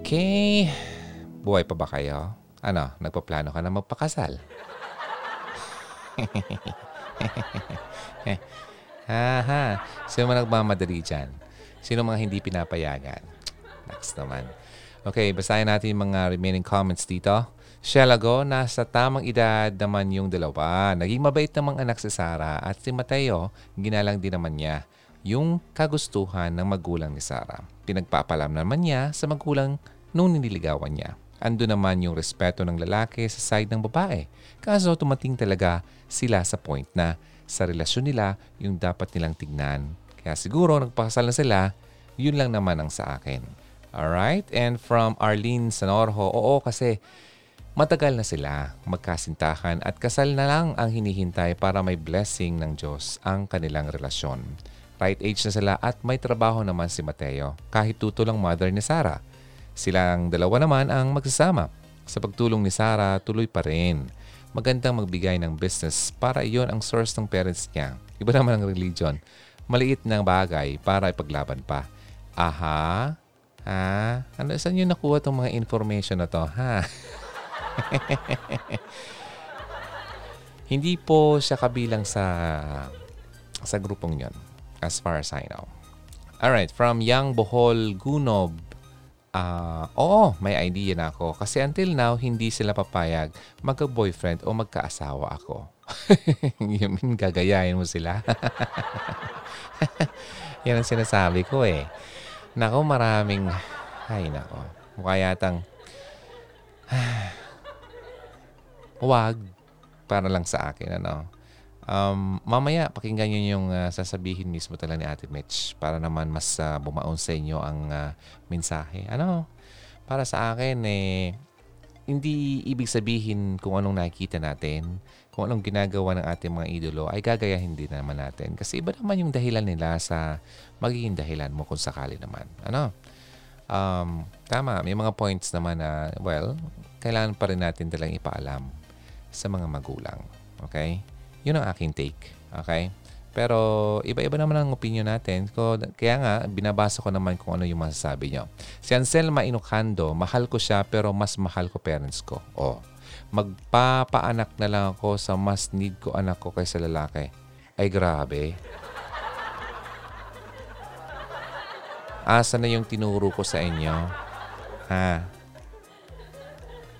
Okay. Buhay pa ba kayo? Ano, nagpaplano ka na magpakasal? <laughs> Aha. Sino mga nagmamadali dyan? Sino mga hindi pinapayagan? Next naman. Okay, basahin natin yung mga remaining comments dito. Shelago, nasa tamang edad naman yung dalawa. Naging mabait namang anak si Sarah at si Mateo, ginalang din naman niya yung kagustuhan ng magulang ni Sarah. Pinagpapalam naman niya sa magulang nung nililigawan niya. Ando naman yung respeto ng lalaki sa side ng babae. Kaso tumating talaga sila sa point na sa relasyon nila yung dapat nilang tignan. Kaya siguro nagpakasal na sila, yun lang naman ang sa akin. Alright? And from Arlene Sanorho, oo kasi matagal na sila magkasintahan at kasal na lang ang hinihintay para may blessing ng Diyos ang kanilang relasyon. Right age na sila at may trabaho naman si Mateo kahit tuto lang mother ni Sarah. Silang dalawa naman ang magsasama. Sa pagtulong ni Sarah, tuloy pa rin. Magandang magbigay ng business para iyon ang source ng parents niya. Iba naman ang religion. Maliit na bagay para ipaglaban pa. Aha? Ha? Ano, saan nyo nakuha itong mga information na to? Ha? <laughs> Hindi po siya kabilang sa sa grupong yon as far as I know. Alright, from Young Bohol Gunob, Ah, oo, may idea na ako. Kasi until now, hindi sila papayag magka-boyfriend o magkaasawa ako. <laughs> you mean gagayahin mo sila? <laughs> Yan ang sinasabi ko eh. Nako, maraming... Ay, nako. Mukha yatang... <sighs> Huwag. Para lang sa akin, ano. Um, mamaya, pakinggan nyo yung uh, sasabihin mismo talaga ni Ate Mitch para naman mas uh, bumaon sa inyo ang uh, mensahe. Ano? Para sa akin, eh, hindi ibig sabihin kung anong nakikita natin, kung anong ginagawa ng ating mga idolo, ay gagayahin din naman natin. Kasi iba naman yung dahilan nila sa magiging dahilan mo kung sakali naman. Ano? Um, tama, may mga points naman na, well, kailangan pa rin natin talang ipaalam sa mga magulang. Okay? Yun ang aking take. Okay? Pero iba-iba naman ang opinion natin. Kaya nga, binabasa ko naman kung ano yung masasabi nyo. Si Anselma Inukando, mahal ko siya pero mas mahal ko parents ko. O, magpapaanak na lang ako sa mas need ko anak ko kaysa lalaki. Ay grabe. Asa na yung tinuro ko sa inyo? Ha?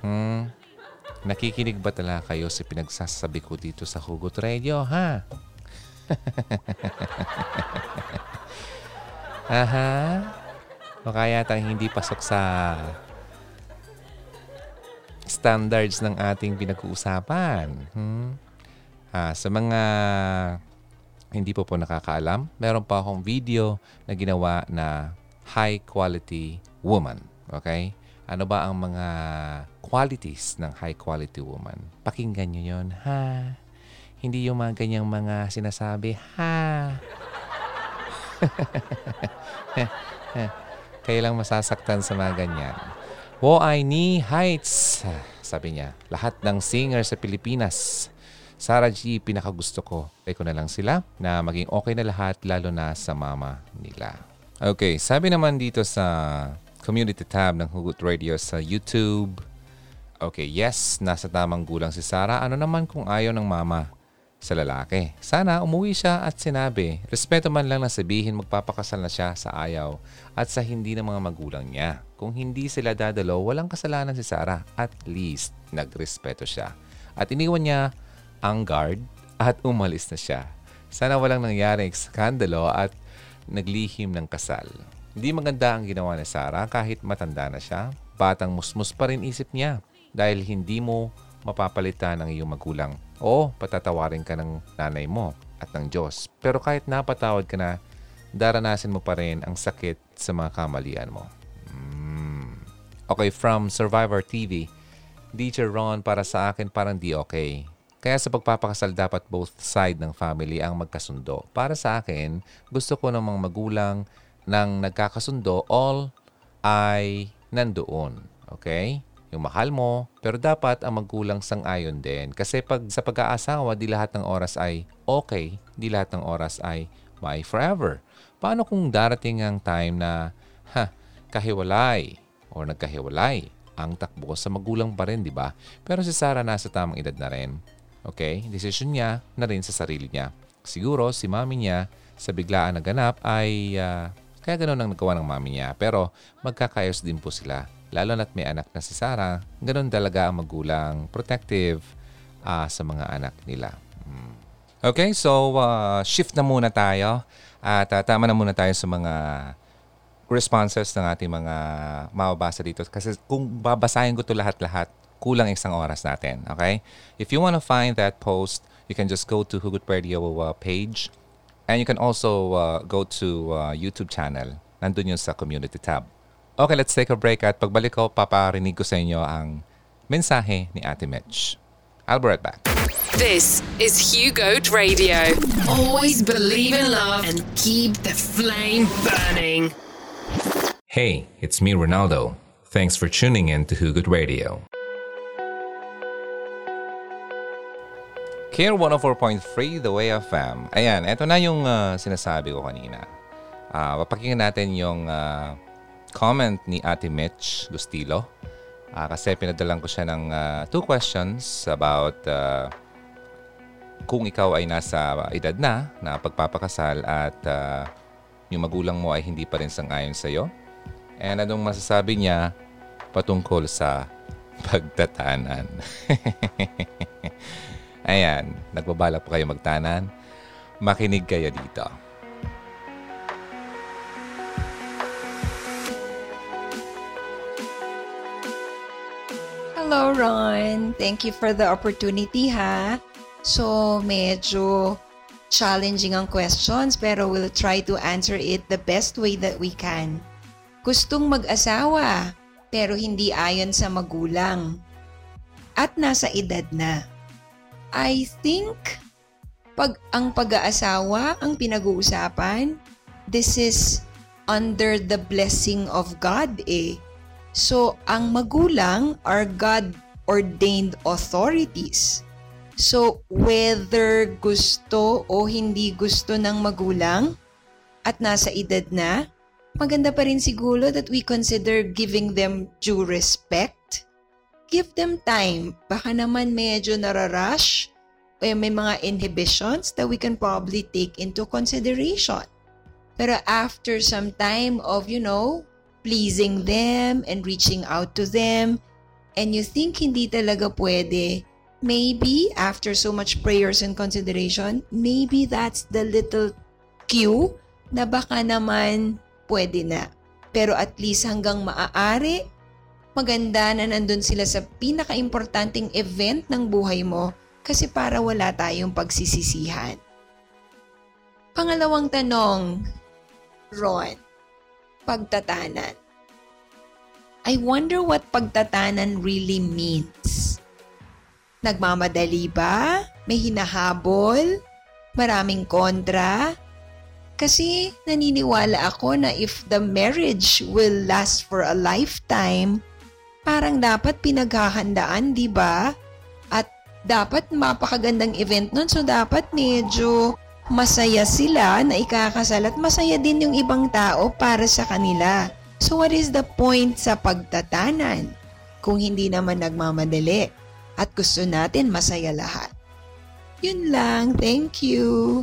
Hmm? Nakikinig ba talaga kayo sa pinagsasabi ko dito sa Hugot Radio, ha? <laughs> Aha? O kaya tang hindi pasok sa standards ng ating pinag-uusapan. Hmm? Ah, sa mga hindi po po nakakaalam, meron pa akong video na ginawa na high quality woman. Okay? Ano ba ang mga qualities ng high quality woman? Pakinggan nyo yun, ha? Hindi yung mga ganyang mga sinasabi, ha? <laughs> Kayo lang masasaktan sa mga ganyan. Wo ay ni Heights, sabi niya. Lahat ng singer sa Pilipinas. Sarah G, pinakagusto ko. Ay ko na lang sila na maging okay na lahat lalo na sa mama nila. Okay, sabi naman dito sa community tab ng Hugot Radio sa YouTube. Okay, yes, nasa tamang gulang si Sarah. Ano naman kung ayaw ng mama sa lalaki? Sana umuwi siya at sinabi, respeto man lang na sabihin magpapakasal na siya sa ayaw at sa hindi ng mga magulang niya. Kung hindi sila dadalo, walang kasalanan si Sarah. At least, nagrespeto siya. At iniwan niya ang guard at umalis na siya. Sana walang nangyaring skandalo at naglihim ng kasal. Hindi maganda ang ginawa ni Sarah kahit matanda na siya. Batang musmus pa rin isip niya dahil hindi mo mapapalitan ng iyong magulang. O patatawarin ka ng nanay mo at ng Diyos. Pero kahit napatawad ka na, daranasin mo pa rin ang sakit sa mga kamalian mo. Mm. Okay, from Survivor TV, DJ Ron, para sa akin parang di okay. Kaya sa pagpapakasal dapat both side ng family ang magkasundo. Para sa akin, gusto ko ng mga magulang nang nagkakasundo, all ay nandoon. Okay? Yung mahal mo, pero dapat ang magulang sang-ayon din. Kasi pag sa pag-aasawa, di lahat ng oras ay okay, di lahat ng oras ay bye forever. Paano kung darating ang time na, ha, kahiwalay o nagkahiwalay? Ang takbo sa magulang pa rin, di ba? Pero si Sarah nasa tamang edad na rin. Okay? Decision niya na rin sa sarili niya. Siguro si mami niya sa biglaan na ganap ay uh, kaya ganun ang nagawa ng mami niya. Pero magkakayos din po sila. Lalo na't may anak na si Sarah, ganun talaga ang magulang, protective uh, sa mga anak nila. Hmm. Okay, so uh, shift na muna tayo at uh, tama na muna tayo sa mga responses ng ating mga mababasa dito. Kasi kung babasahin ko to lahat-lahat, kulang isang oras natin. Okay? If you want to find that post, you can just go to Hugot Radio uh, page and you can also uh, go to uh, YouTube channel. Nandun yun sa community tab. Okay, let's take a break at pagbalik ko, paparinig ko sa inyo ang mensahe ni Ate Mitch. I'll be right back. This is Hugo Radio. Always believe in love and keep the flame burning. Hey, it's me, Ronaldo. Thanks for tuning in to Hugot Radio. Care 104.3 The Way of Fam. Ayan, eto na yung uh, sinasabi ko kanina. Uh, papakinggan natin yung uh, comment ni Ate Mitch Gustilo. Uh, kasi pinadalan ko siya ng uh, two questions about uh, kung ikaw ay nasa edad na na pagpapakasal at uh, yung magulang mo ay hindi pa rin sang-ayon sa'yo. And anong masasabi niya patungkol sa pagtatanan. <laughs> Ayan, nagbabalak pa kayo magtanan? Makinig kayo dito. Hello, Ron. Thank you for the opportunity, ha? So, medyo challenging ang questions pero we'll try to answer it the best way that we can. Gustong mag-asawa pero hindi ayon sa magulang. At nasa edad na. I think pag ang pag-aasawa ang pinag-uusapan, this is under the blessing of God eh. So, ang magulang are God-ordained authorities. So, whether gusto o hindi gusto ng magulang at nasa edad na, maganda pa rin siguro that we consider giving them due respect. Give them time. Baka naman medyo nararush o may mga inhibitions that we can probably take into consideration. Pero after some time of, you know, pleasing them and reaching out to them, and you think hindi talaga pwede, maybe after so much prayers and consideration, maybe that's the little cue na baka naman pwede na. Pero at least hanggang maaari, maganda na nandun sila sa pinaka-importanting event ng buhay mo kasi para wala tayong pagsisisihan. Pangalawang tanong, Ron, pagtatanan. I wonder what pagtatanan really means. Nagmamadali ba? May hinahabol? Maraming kontra? Kasi naniniwala ako na if the marriage will last for a lifetime, parang dapat pinaghahandaan, di ba? At dapat mapakagandang event nun, so dapat medyo masaya sila na ikakasal at masaya din yung ibang tao para sa kanila. So what is the point sa pagtatanan kung hindi naman nagmamadali at gusto natin masaya lahat? Yun lang. Thank you.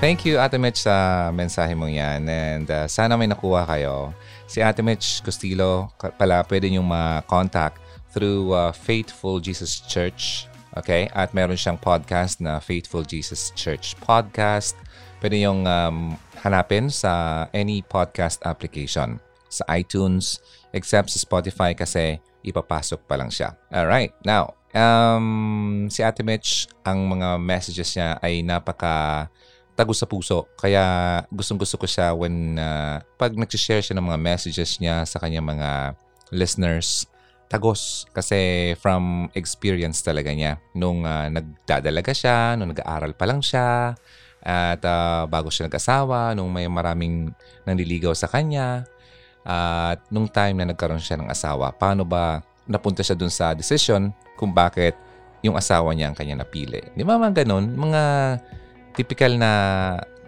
Thank you, Ate Mitch, sa mensahe mong yan. And uh, sana may nakuha kayo. Si Ate Mitch Costilo pala pwede niyong ma-contact through uh, Faithful Jesus Church. Okay? At meron siyang podcast na Faithful Jesus Church Podcast. Pwede niyong um, hanapin sa any podcast application. Sa iTunes, except sa Spotify kasi ipapasok pa lang siya. Alright, now, um, si Ate Mitch, ang mga messages niya ay napaka tago sa puso. Kaya gustong gusto ko siya when uh, pag nag-share siya ng mga messages niya sa kanyang mga listeners, tagos kasi from experience talaga niya. Nung uh, nagdadalaga siya, nung nag-aaral pa lang siya, at uh, bago siya nag-asawa, nung may maraming nanliligaw sa kanya, at nung time na nagkaroon siya ng asawa, paano ba napunta siya dun sa decision kung bakit yung asawa niya ang kanya napili. Di ba mga ganun? Mga typical na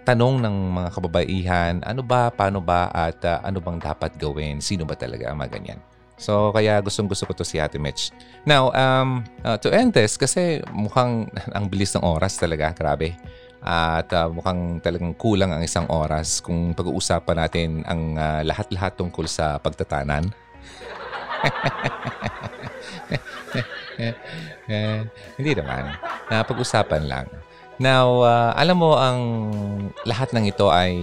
tanong ng mga kababaihan, ano ba, paano ba, at uh, ano bang dapat gawin? Sino ba talaga mga ganyan? So, kaya gustong gusto ko to si Ate Mitch. Now, um, uh, to end this, kasi mukhang <laughs> ang bilis ng oras talaga, grabe. At uh, mukhang talagang kulang ang isang oras kung pag-uusapan natin ang uh, lahat-lahat tungkol sa pagtatanan. eh, <laughs> hindi naman. Napag-usapan lang. Now, uh, alam mo ang lahat ng ito ay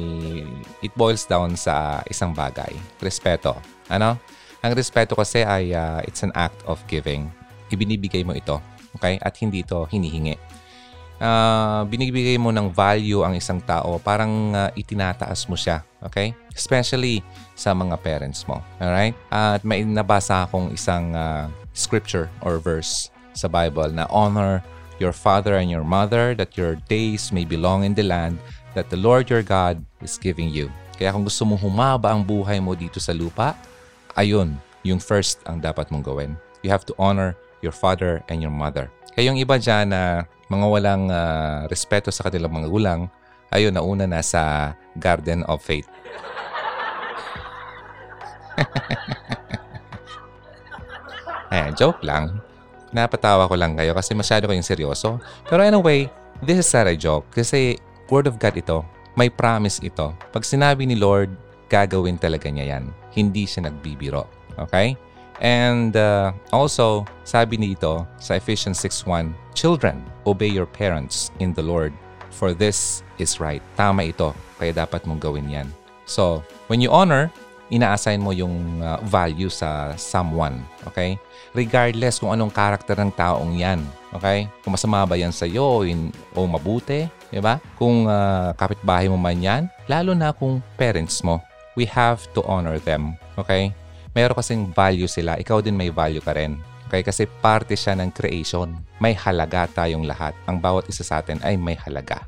it boils down sa isang bagay. Respeto. Ano? Ang respeto kasi ay uh, it's an act of giving. Ibinibigay mo ito. Okay? At hindi ito hinihingi. Uh, binibigay mo ng value ang isang tao, parang uh, itinataas mo siya. Okay? Especially sa mga parents mo. Alright? At may nabasa akong isang uh, scripture or verse sa Bible na honor your father and your mother that your days may belong in the land that the Lord your God is giving you. Kaya kung gusto mo humaba ang buhay mo dito sa lupa, ayun, yung first ang dapat mong gawin. You have to honor your father and your mother. Kaya yung iba dyan na mga walang uh, respeto sa kanilang mga gulang, ayun, nauna na sa Garden of Faith. <laughs> eh, joke lang. Napatawa ko lang kayo kasi masyado kayong seryoso. Pero anyway, this is not a joke kasi Word of God ito. May promise ito. Pag sinabi ni Lord, gagawin talaga niya yan. Hindi siya nagbibiro. Okay? And uh, also, sabi nito sa Ephesians 6.1, Children, obey your parents in the Lord, for this is right. Tama ito, kaya dapat mong gawin yan. So, when you honor, ina-assign mo yung uh, value sa someone. Okay? Regardless kung anong karakter ng taong yan. Okay? Kung masama ba yan sa'yo in, o mabuti. Diba? Kung uh, kapitbahay mo man yan. Lalo na kung parents mo. We have to honor them. Okay? Meron kasing value sila. Ikaw din may value ka rin. Okay? Kasi parte siya ng creation. May halaga tayong lahat. Ang bawat isa sa atin ay may halaga.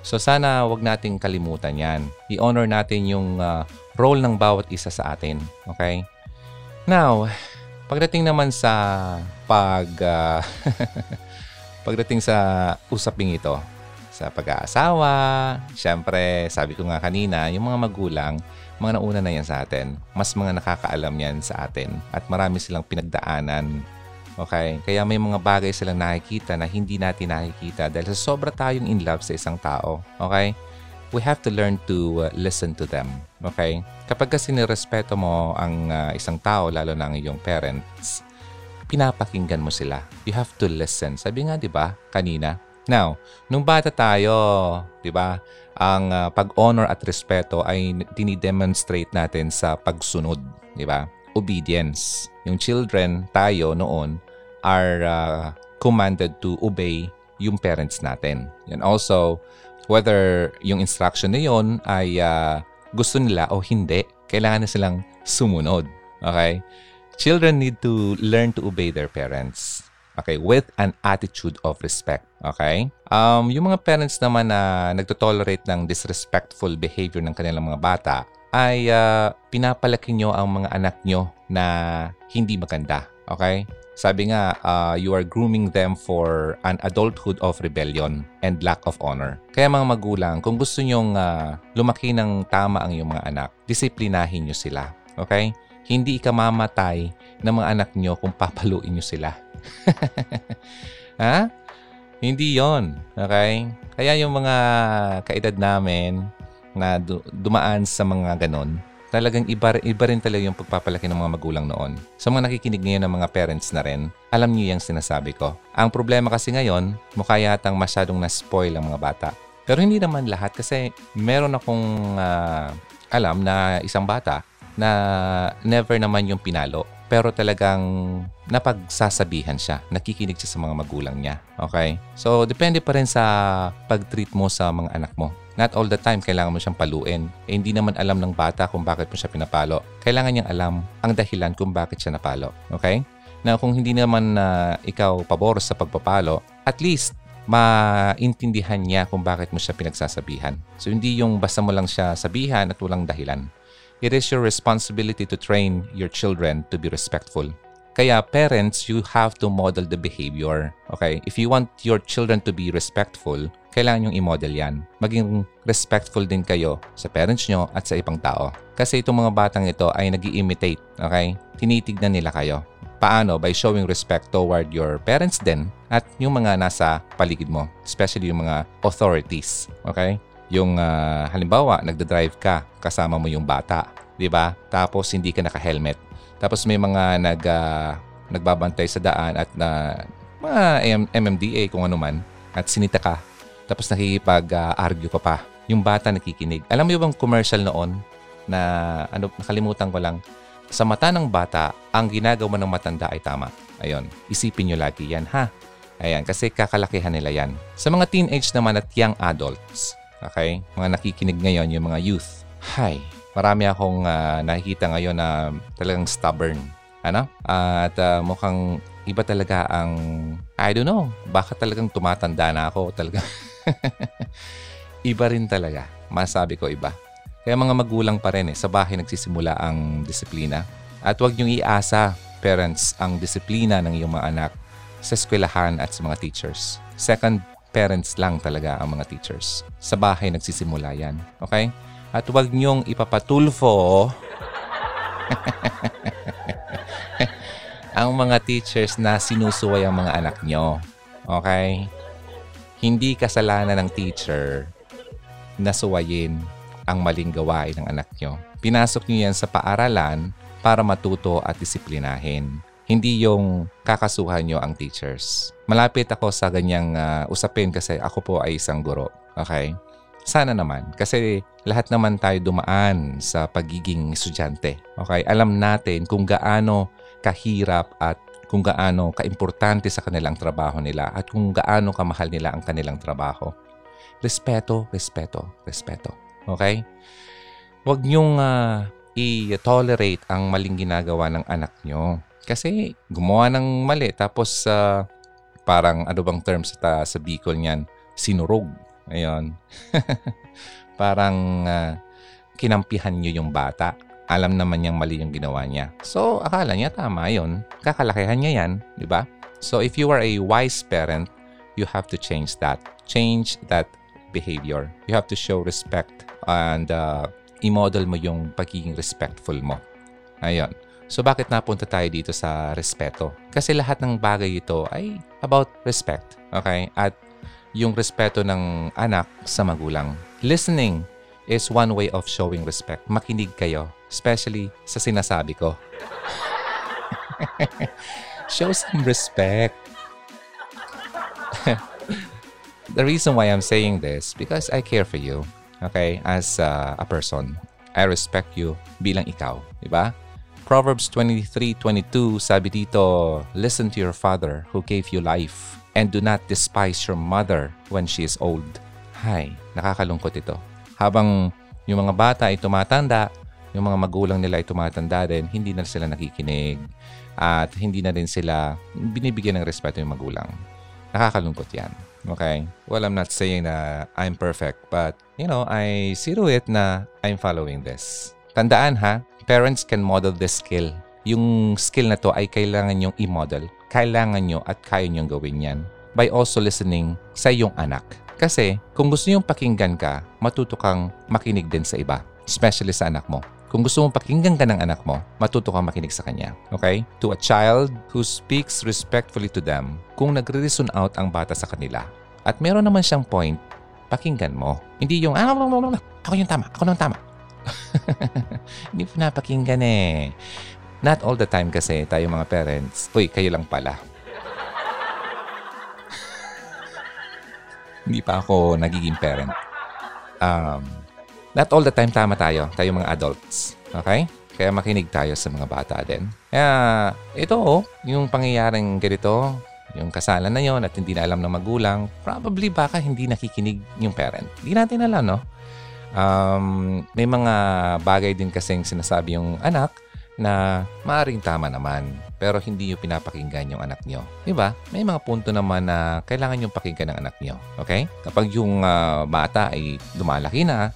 So sana wag nating kalimutan yan. I-honor natin yung uh, role ng bawat isa sa atin. Okay? Now, pagdating naman sa pag... Uh, <laughs> pagdating sa usaping ito, sa pag-aasawa, syempre, sabi ko nga kanina, yung mga magulang, mga nauna na yan sa atin. Mas mga nakakaalam yan sa atin. At marami silang pinagdaanan. Okay? Kaya may mga bagay silang nakikita na hindi natin nakikita dahil sa sobra tayong in love sa isang tao. Okay? we have to learn to uh, listen to them. Okay? Kapag kasi nirespeto mo ang uh, isang tao, lalo na ang iyong parents, pinapakinggan mo sila. You have to listen. Sabi nga, di ba, kanina. Now, nung bata tayo, di ba, ang uh, pag-honor at respeto ay dinidemonstrate natin sa pagsunod, di ba? Obedience. Yung children, tayo noon, are uh, commanded to obey yung parents natin. And also, whether yung instruction na yon ay uh, gusto nila o hindi, kailangan na silang sumunod. Okay? Children need to learn to obey their parents. Okay, with an attitude of respect. Okay? Um, yung mga parents naman na nagtotolerate ng disrespectful behavior ng kanilang mga bata, ay uh, pinapalaki nyo ang mga anak nyo na hindi maganda. Okay? Sabi nga, uh, you are grooming them for an adulthood of rebellion and lack of honor. Kaya mga magulang, kung gusto nyong uh, lumaki ng tama ang iyong mga anak, disiplinahin nyo sila. Okay? Hindi ikamamatay ng mga anak nyo kung papaluin nyo sila. <laughs> ha? Hindi yon Okay? Kaya yung mga kaedad namin na dumaan sa mga ganon, talagang iba, iba rin talaga yung pagpapalaki ng mga magulang noon. Sa mga nakikinig ngayon ng mga parents na rin, alam niyo yung sinasabi ko. Ang problema kasi ngayon, mukha yatang masyadong na-spoil ang mga bata. Pero hindi naman lahat kasi meron akong uh, alam na isang bata na never naman yung pinalo. Pero talagang napagsasabihan siya. Nakikinig siya sa mga magulang niya. Okay? So, depende pa rin sa pag-treat mo sa mga anak mo. Not all the time kailangan mo siyang paluin. Eh, hindi naman alam ng bata kung bakit mo siya pinapalo. Kailangan niyang alam ang dahilan kung bakit siya napalo. Okay? Na kung hindi naman na uh, ikaw pabor sa pagpapalo, at least maintindihan niya kung bakit mo siya pinagsasabihan. So hindi yung basta mo lang siya sabihan at walang dahilan. It is your responsibility to train your children to be respectful. Kaya parents, you have to model the behavior. Okay? If you want your children to be respectful, kailangan yung i-model yan. Maging respectful din kayo sa parents nyo at sa ibang tao. Kasi itong mga batang ito ay nag imitate okay? Tinitignan nila kayo. Paano? By showing respect toward your parents din at yung mga nasa paligid mo. Especially yung mga authorities. Okay? Yung uh, halimbawa, nagda-drive ka, kasama mo yung bata. 'di ba? Tapos hindi ka naka-helmet tapos may mga nag, uh, nagbabantay sa daan at na mga MMDA kung ano man at sinita ka. Tapos nakikipag-argue ka pa. Yung bata nakikinig. Alam mo yung commercial noon na ano, nakalimutan ko lang. Sa mata ng bata, ang ginagawa ng matanda ay tama. Ayun, isipin nyo lagi yan ha. Ayan, kasi kakalakihan nila yan. Sa mga teenage naman at young adults, okay, mga nakikinig ngayon, yung mga youth, hi, marami akong uh, nakikita ngayon na talagang stubborn. Ano? At uh, mukhang iba talaga ang, I don't know, baka talagang tumatanda na ako. Talaga. <laughs> iba rin talaga. Masabi ko iba. Kaya mga magulang pa rin eh, sa bahay nagsisimula ang disiplina. At huwag niyong iasa, parents, ang disiplina ng iyong mga anak sa eskwelahan at sa mga teachers. Second, parents lang talaga ang mga teachers. Sa bahay nagsisimula yan. Okay? At huwag niyong ipapatulfo <laughs> ang mga teachers na sinusuway ang mga anak niyo. Okay? Hindi kasalanan ng teacher na suwayin ang maling gawain ng anak niyo. Pinasok niyo yan sa paaralan para matuto at disiplinahin. Hindi yung kakasuhan niyo ang teachers. Malapit ako sa ganyang uh, usapin kasi ako po ay isang guro. Okay? Sana naman. Kasi lahat naman tayo dumaan sa pagiging estudyante. Okay? Alam natin kung gaano kahirap at kung gaano kaimportante sa kanilang trabaho nila at kung gaano kamahal nila ang kanilang trabaho. Respeto, respeto, respeto. Okay? Huwag niyong uh, i-tolerate ang maling ginagawa ng anak niyo. Kasi gumawa ng mali tapos uh, parang ano bang term sa, sa Bicol niyan? Sinurog Ayun. <laughs> Parang uh, kinampihan niyo yung bata. Alam naman niyang mali yung ginawa niya. So, akala niya tama yon. Kakalakihan niya yan, di ba? So, if you are a wise parent, you have to change that. Change that behavior. You have to show respect and uh, i-model mo yung pagiging respectful mo. Ayun. So bakit napunta tayo dito sa respeto? Kasi lahat ng bagay ito ay about respect. Okay? At yung respeto ng anak sa magulang. Listening is one way of showing respect. Makinig kayo, especially sa sinasabi ko. <laughs> Show some respect. <laughs> the reason why I'm saying this because I care for you, okay, as uh, a person. I respect you bilang ikaw, di ba? Proverbs 23:22 sabi dito, listen to your father who gave you life and do not despise your mother when she is old. Hay, nakakalungkot ito. Habang yung mga bata ay tumatanda, yung mga magulang nila ay tumatanda din, hindi na sila nakikinig at hindi na rin sila binibigyan ng respeto yung magulang. Nakakalungkot yan. Okay? Well, I'm not saying na I'm perfect, but, you know, I see to it na I'm following this. Tandaan ha, parents can model this skill. Yung skill na to ay kailangan yung i-model kailangan nyo at kaya nyo gawin yan by also listening sa iyong anak. Kasi kung gusto nyong pakinggan ka, matuto kang makinig din sa iba, especially sa anak mo. Kung gusto mong pakinggan ka ng anak mo, matuto kang makinig sa kanya. Okay? To a child who speaks respectfully to them, kung nagre-reason out ang bata sa kanila, at meron naman siyang point, pakinggan mo. Hindi yung, ah, ako yung tama, ako nang tama. <laughs> Hindi po napakinggan eh. Not all the time kasi tayo mga parents, uy, kayo lang pala. <laughs> Hindi pa ako nagiging parent. Um, not all the time tama tayo, tayo mga adults. Okay? Kaya makinig tayo sa mga bata din. Kaya ito, oh, yung pangyayaring ganito, yung kasalan na yon at hindi na alam ng magulang, probably baka hindi nakikinig yung parent. Hindi natin alam, no? Um, may mga bagay din kasing sinasabi yung anak na maaring tama naman pero hindi nyo pinapakinggan yung anak nyo. Di ba? May mga punto naman na kailangan yung pakinggan ng anak nyo. Okay? Kapag yung uh, bata ay lumalaki na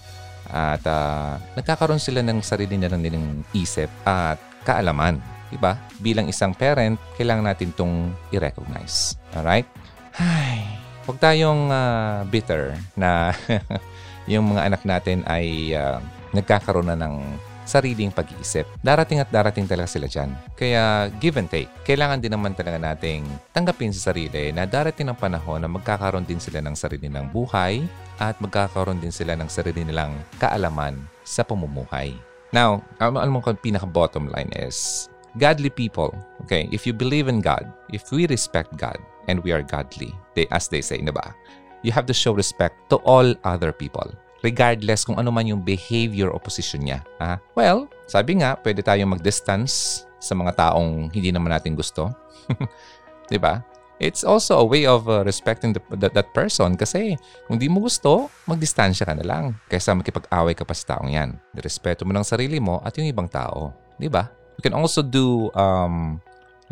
at uh, nagkakaroon sila ng sarili na nilang isip at kaalaman. Diba? Bilang isang parent, kailangan natin itong i-recognize. Alright? Ay, huwag tayong ah, bitter na <laughs> yung mga anak natin ay ah, nagkakaroon na ng sariling pag-iisip. Darating at darating talaga sila dyan. Kaya give and take. Kailangan din naman talaga nating tanggapin sa sarili na darating ng panahon na magkakaroon din sila ng sarili ng buhay at magkakaroon din sila ng sarili nilang kaalaman sa pamumuhay. Now, alam mo kung pinaka-bottom line is, godly people, okay, if you believe in God, if we respect God, and we are godly, they, as they say, na ba? You have to show respect to all other people regardless kung ano man yung behavior o position niya. Ha? Well, sabi nga, pwede tayong mag-distance sa mga taong hindi naman natin gusto. <laughs> 'Di ba? It's also a way of uh, respecting the, that, that person kasi kung di mo gusto, magdistansya ka na lang kaysa makipag-away ka pa sa taong yan. Respeto mo ng sarili mo at yung ibang tao. Di ba? You can also do um,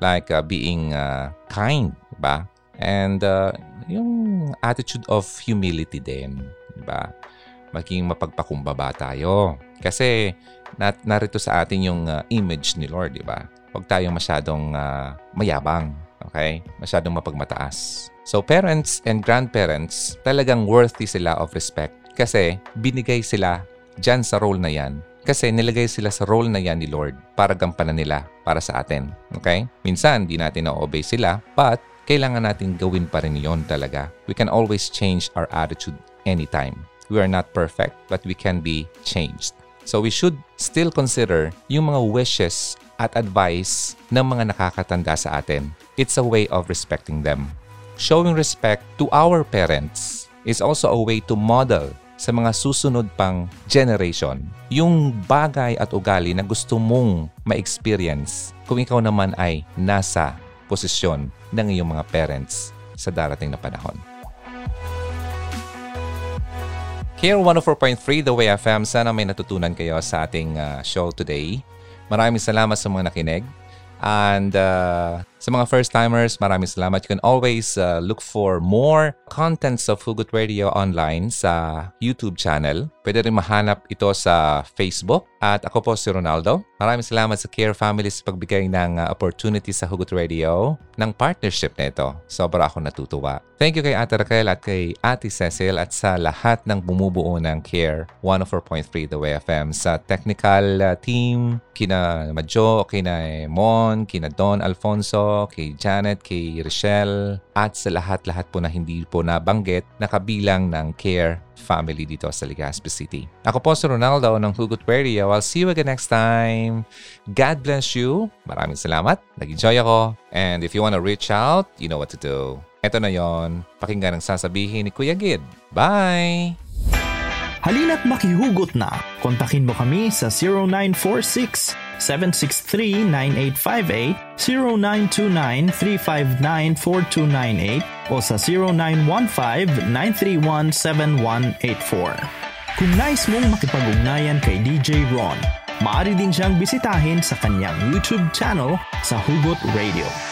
like uh, being uh, kind, di ba? And uh, yung attitude of humility din, di ba? maging mapagpakumbaba tayo. Kasi nat narito sa atin yung uh, image ni Lord, di ba? Huwag tayong masyadong uh, mayabang, okay? Masyadong mapagmataas. So parents and grandparents, talagang worthy sila of respect kasi binigay sila dyan sa role na yan kasi nilagay sila sa role na yan ni Lord para gampanan nila para sa atin. Okay? Minsan, di natin na-obey sila, but kailangan natin gawin pa rin yon talaga. We can always change our attitude anytime. We are not perfect, but we can be changed. So we should still consider yung mga wishes at advice ng mga nakakatanda sa atin. It's a way of respecting them. Showing respect to our parents is also a way to model sa mga susunod pang generation yung bagay at ugali na gusto mong ma-experience kung ikaw naman ay nasa posisyon ng iyong mga parents sa darating na panahon. Here 104.3 The Way FM. Sana may natutunan kayo sa ating uh, show today. Maraming salamat sa mga nakinig. And uh, sa mga first-timers, maraming salamat. You can always uh, look for more contents of Hugot Radio online sa YouTube channel. Pwede rin mahanap ito sa Facebook. At ako po si Ronaldo. Maraming salamat sa Care Family sa pagbigay ng uh, opportunity sa Hugot Radio ng partnership na ito. Sobra ako natutuwa. Thank you kay Ate Raquel at kay Ate Cecil at sa lahat ng bumubuo ng Care 104.3 The Way FM sa technical uh, team, kina Madjo, kina Mon, kina Don Alfonso, kay Janet, kay Rochelle, at sa lahat-lahat po na hindi po nabanggit na kabilang ng Care family dito sa Legazpi City. Ako po si Ronaldo ng Hugot Radio. I'll see you again next time. God bless you. Maraming salamat. Nag-enjoy ako. And if you want to reach out, you know what to do. Ito na yon. Pakinggan ang sasabihin ni Kuya Gid. Bye! Halina't makihugot na. Kontakin mo kami sa 0946 763-9858, 0929-359-4298 o sa 0915-931-7184. Kung nais mong makipag-ugnayan kay DJ Ron, maaari din siyang bisitahin sa kanyang YouTube channel sa Hugot Radio.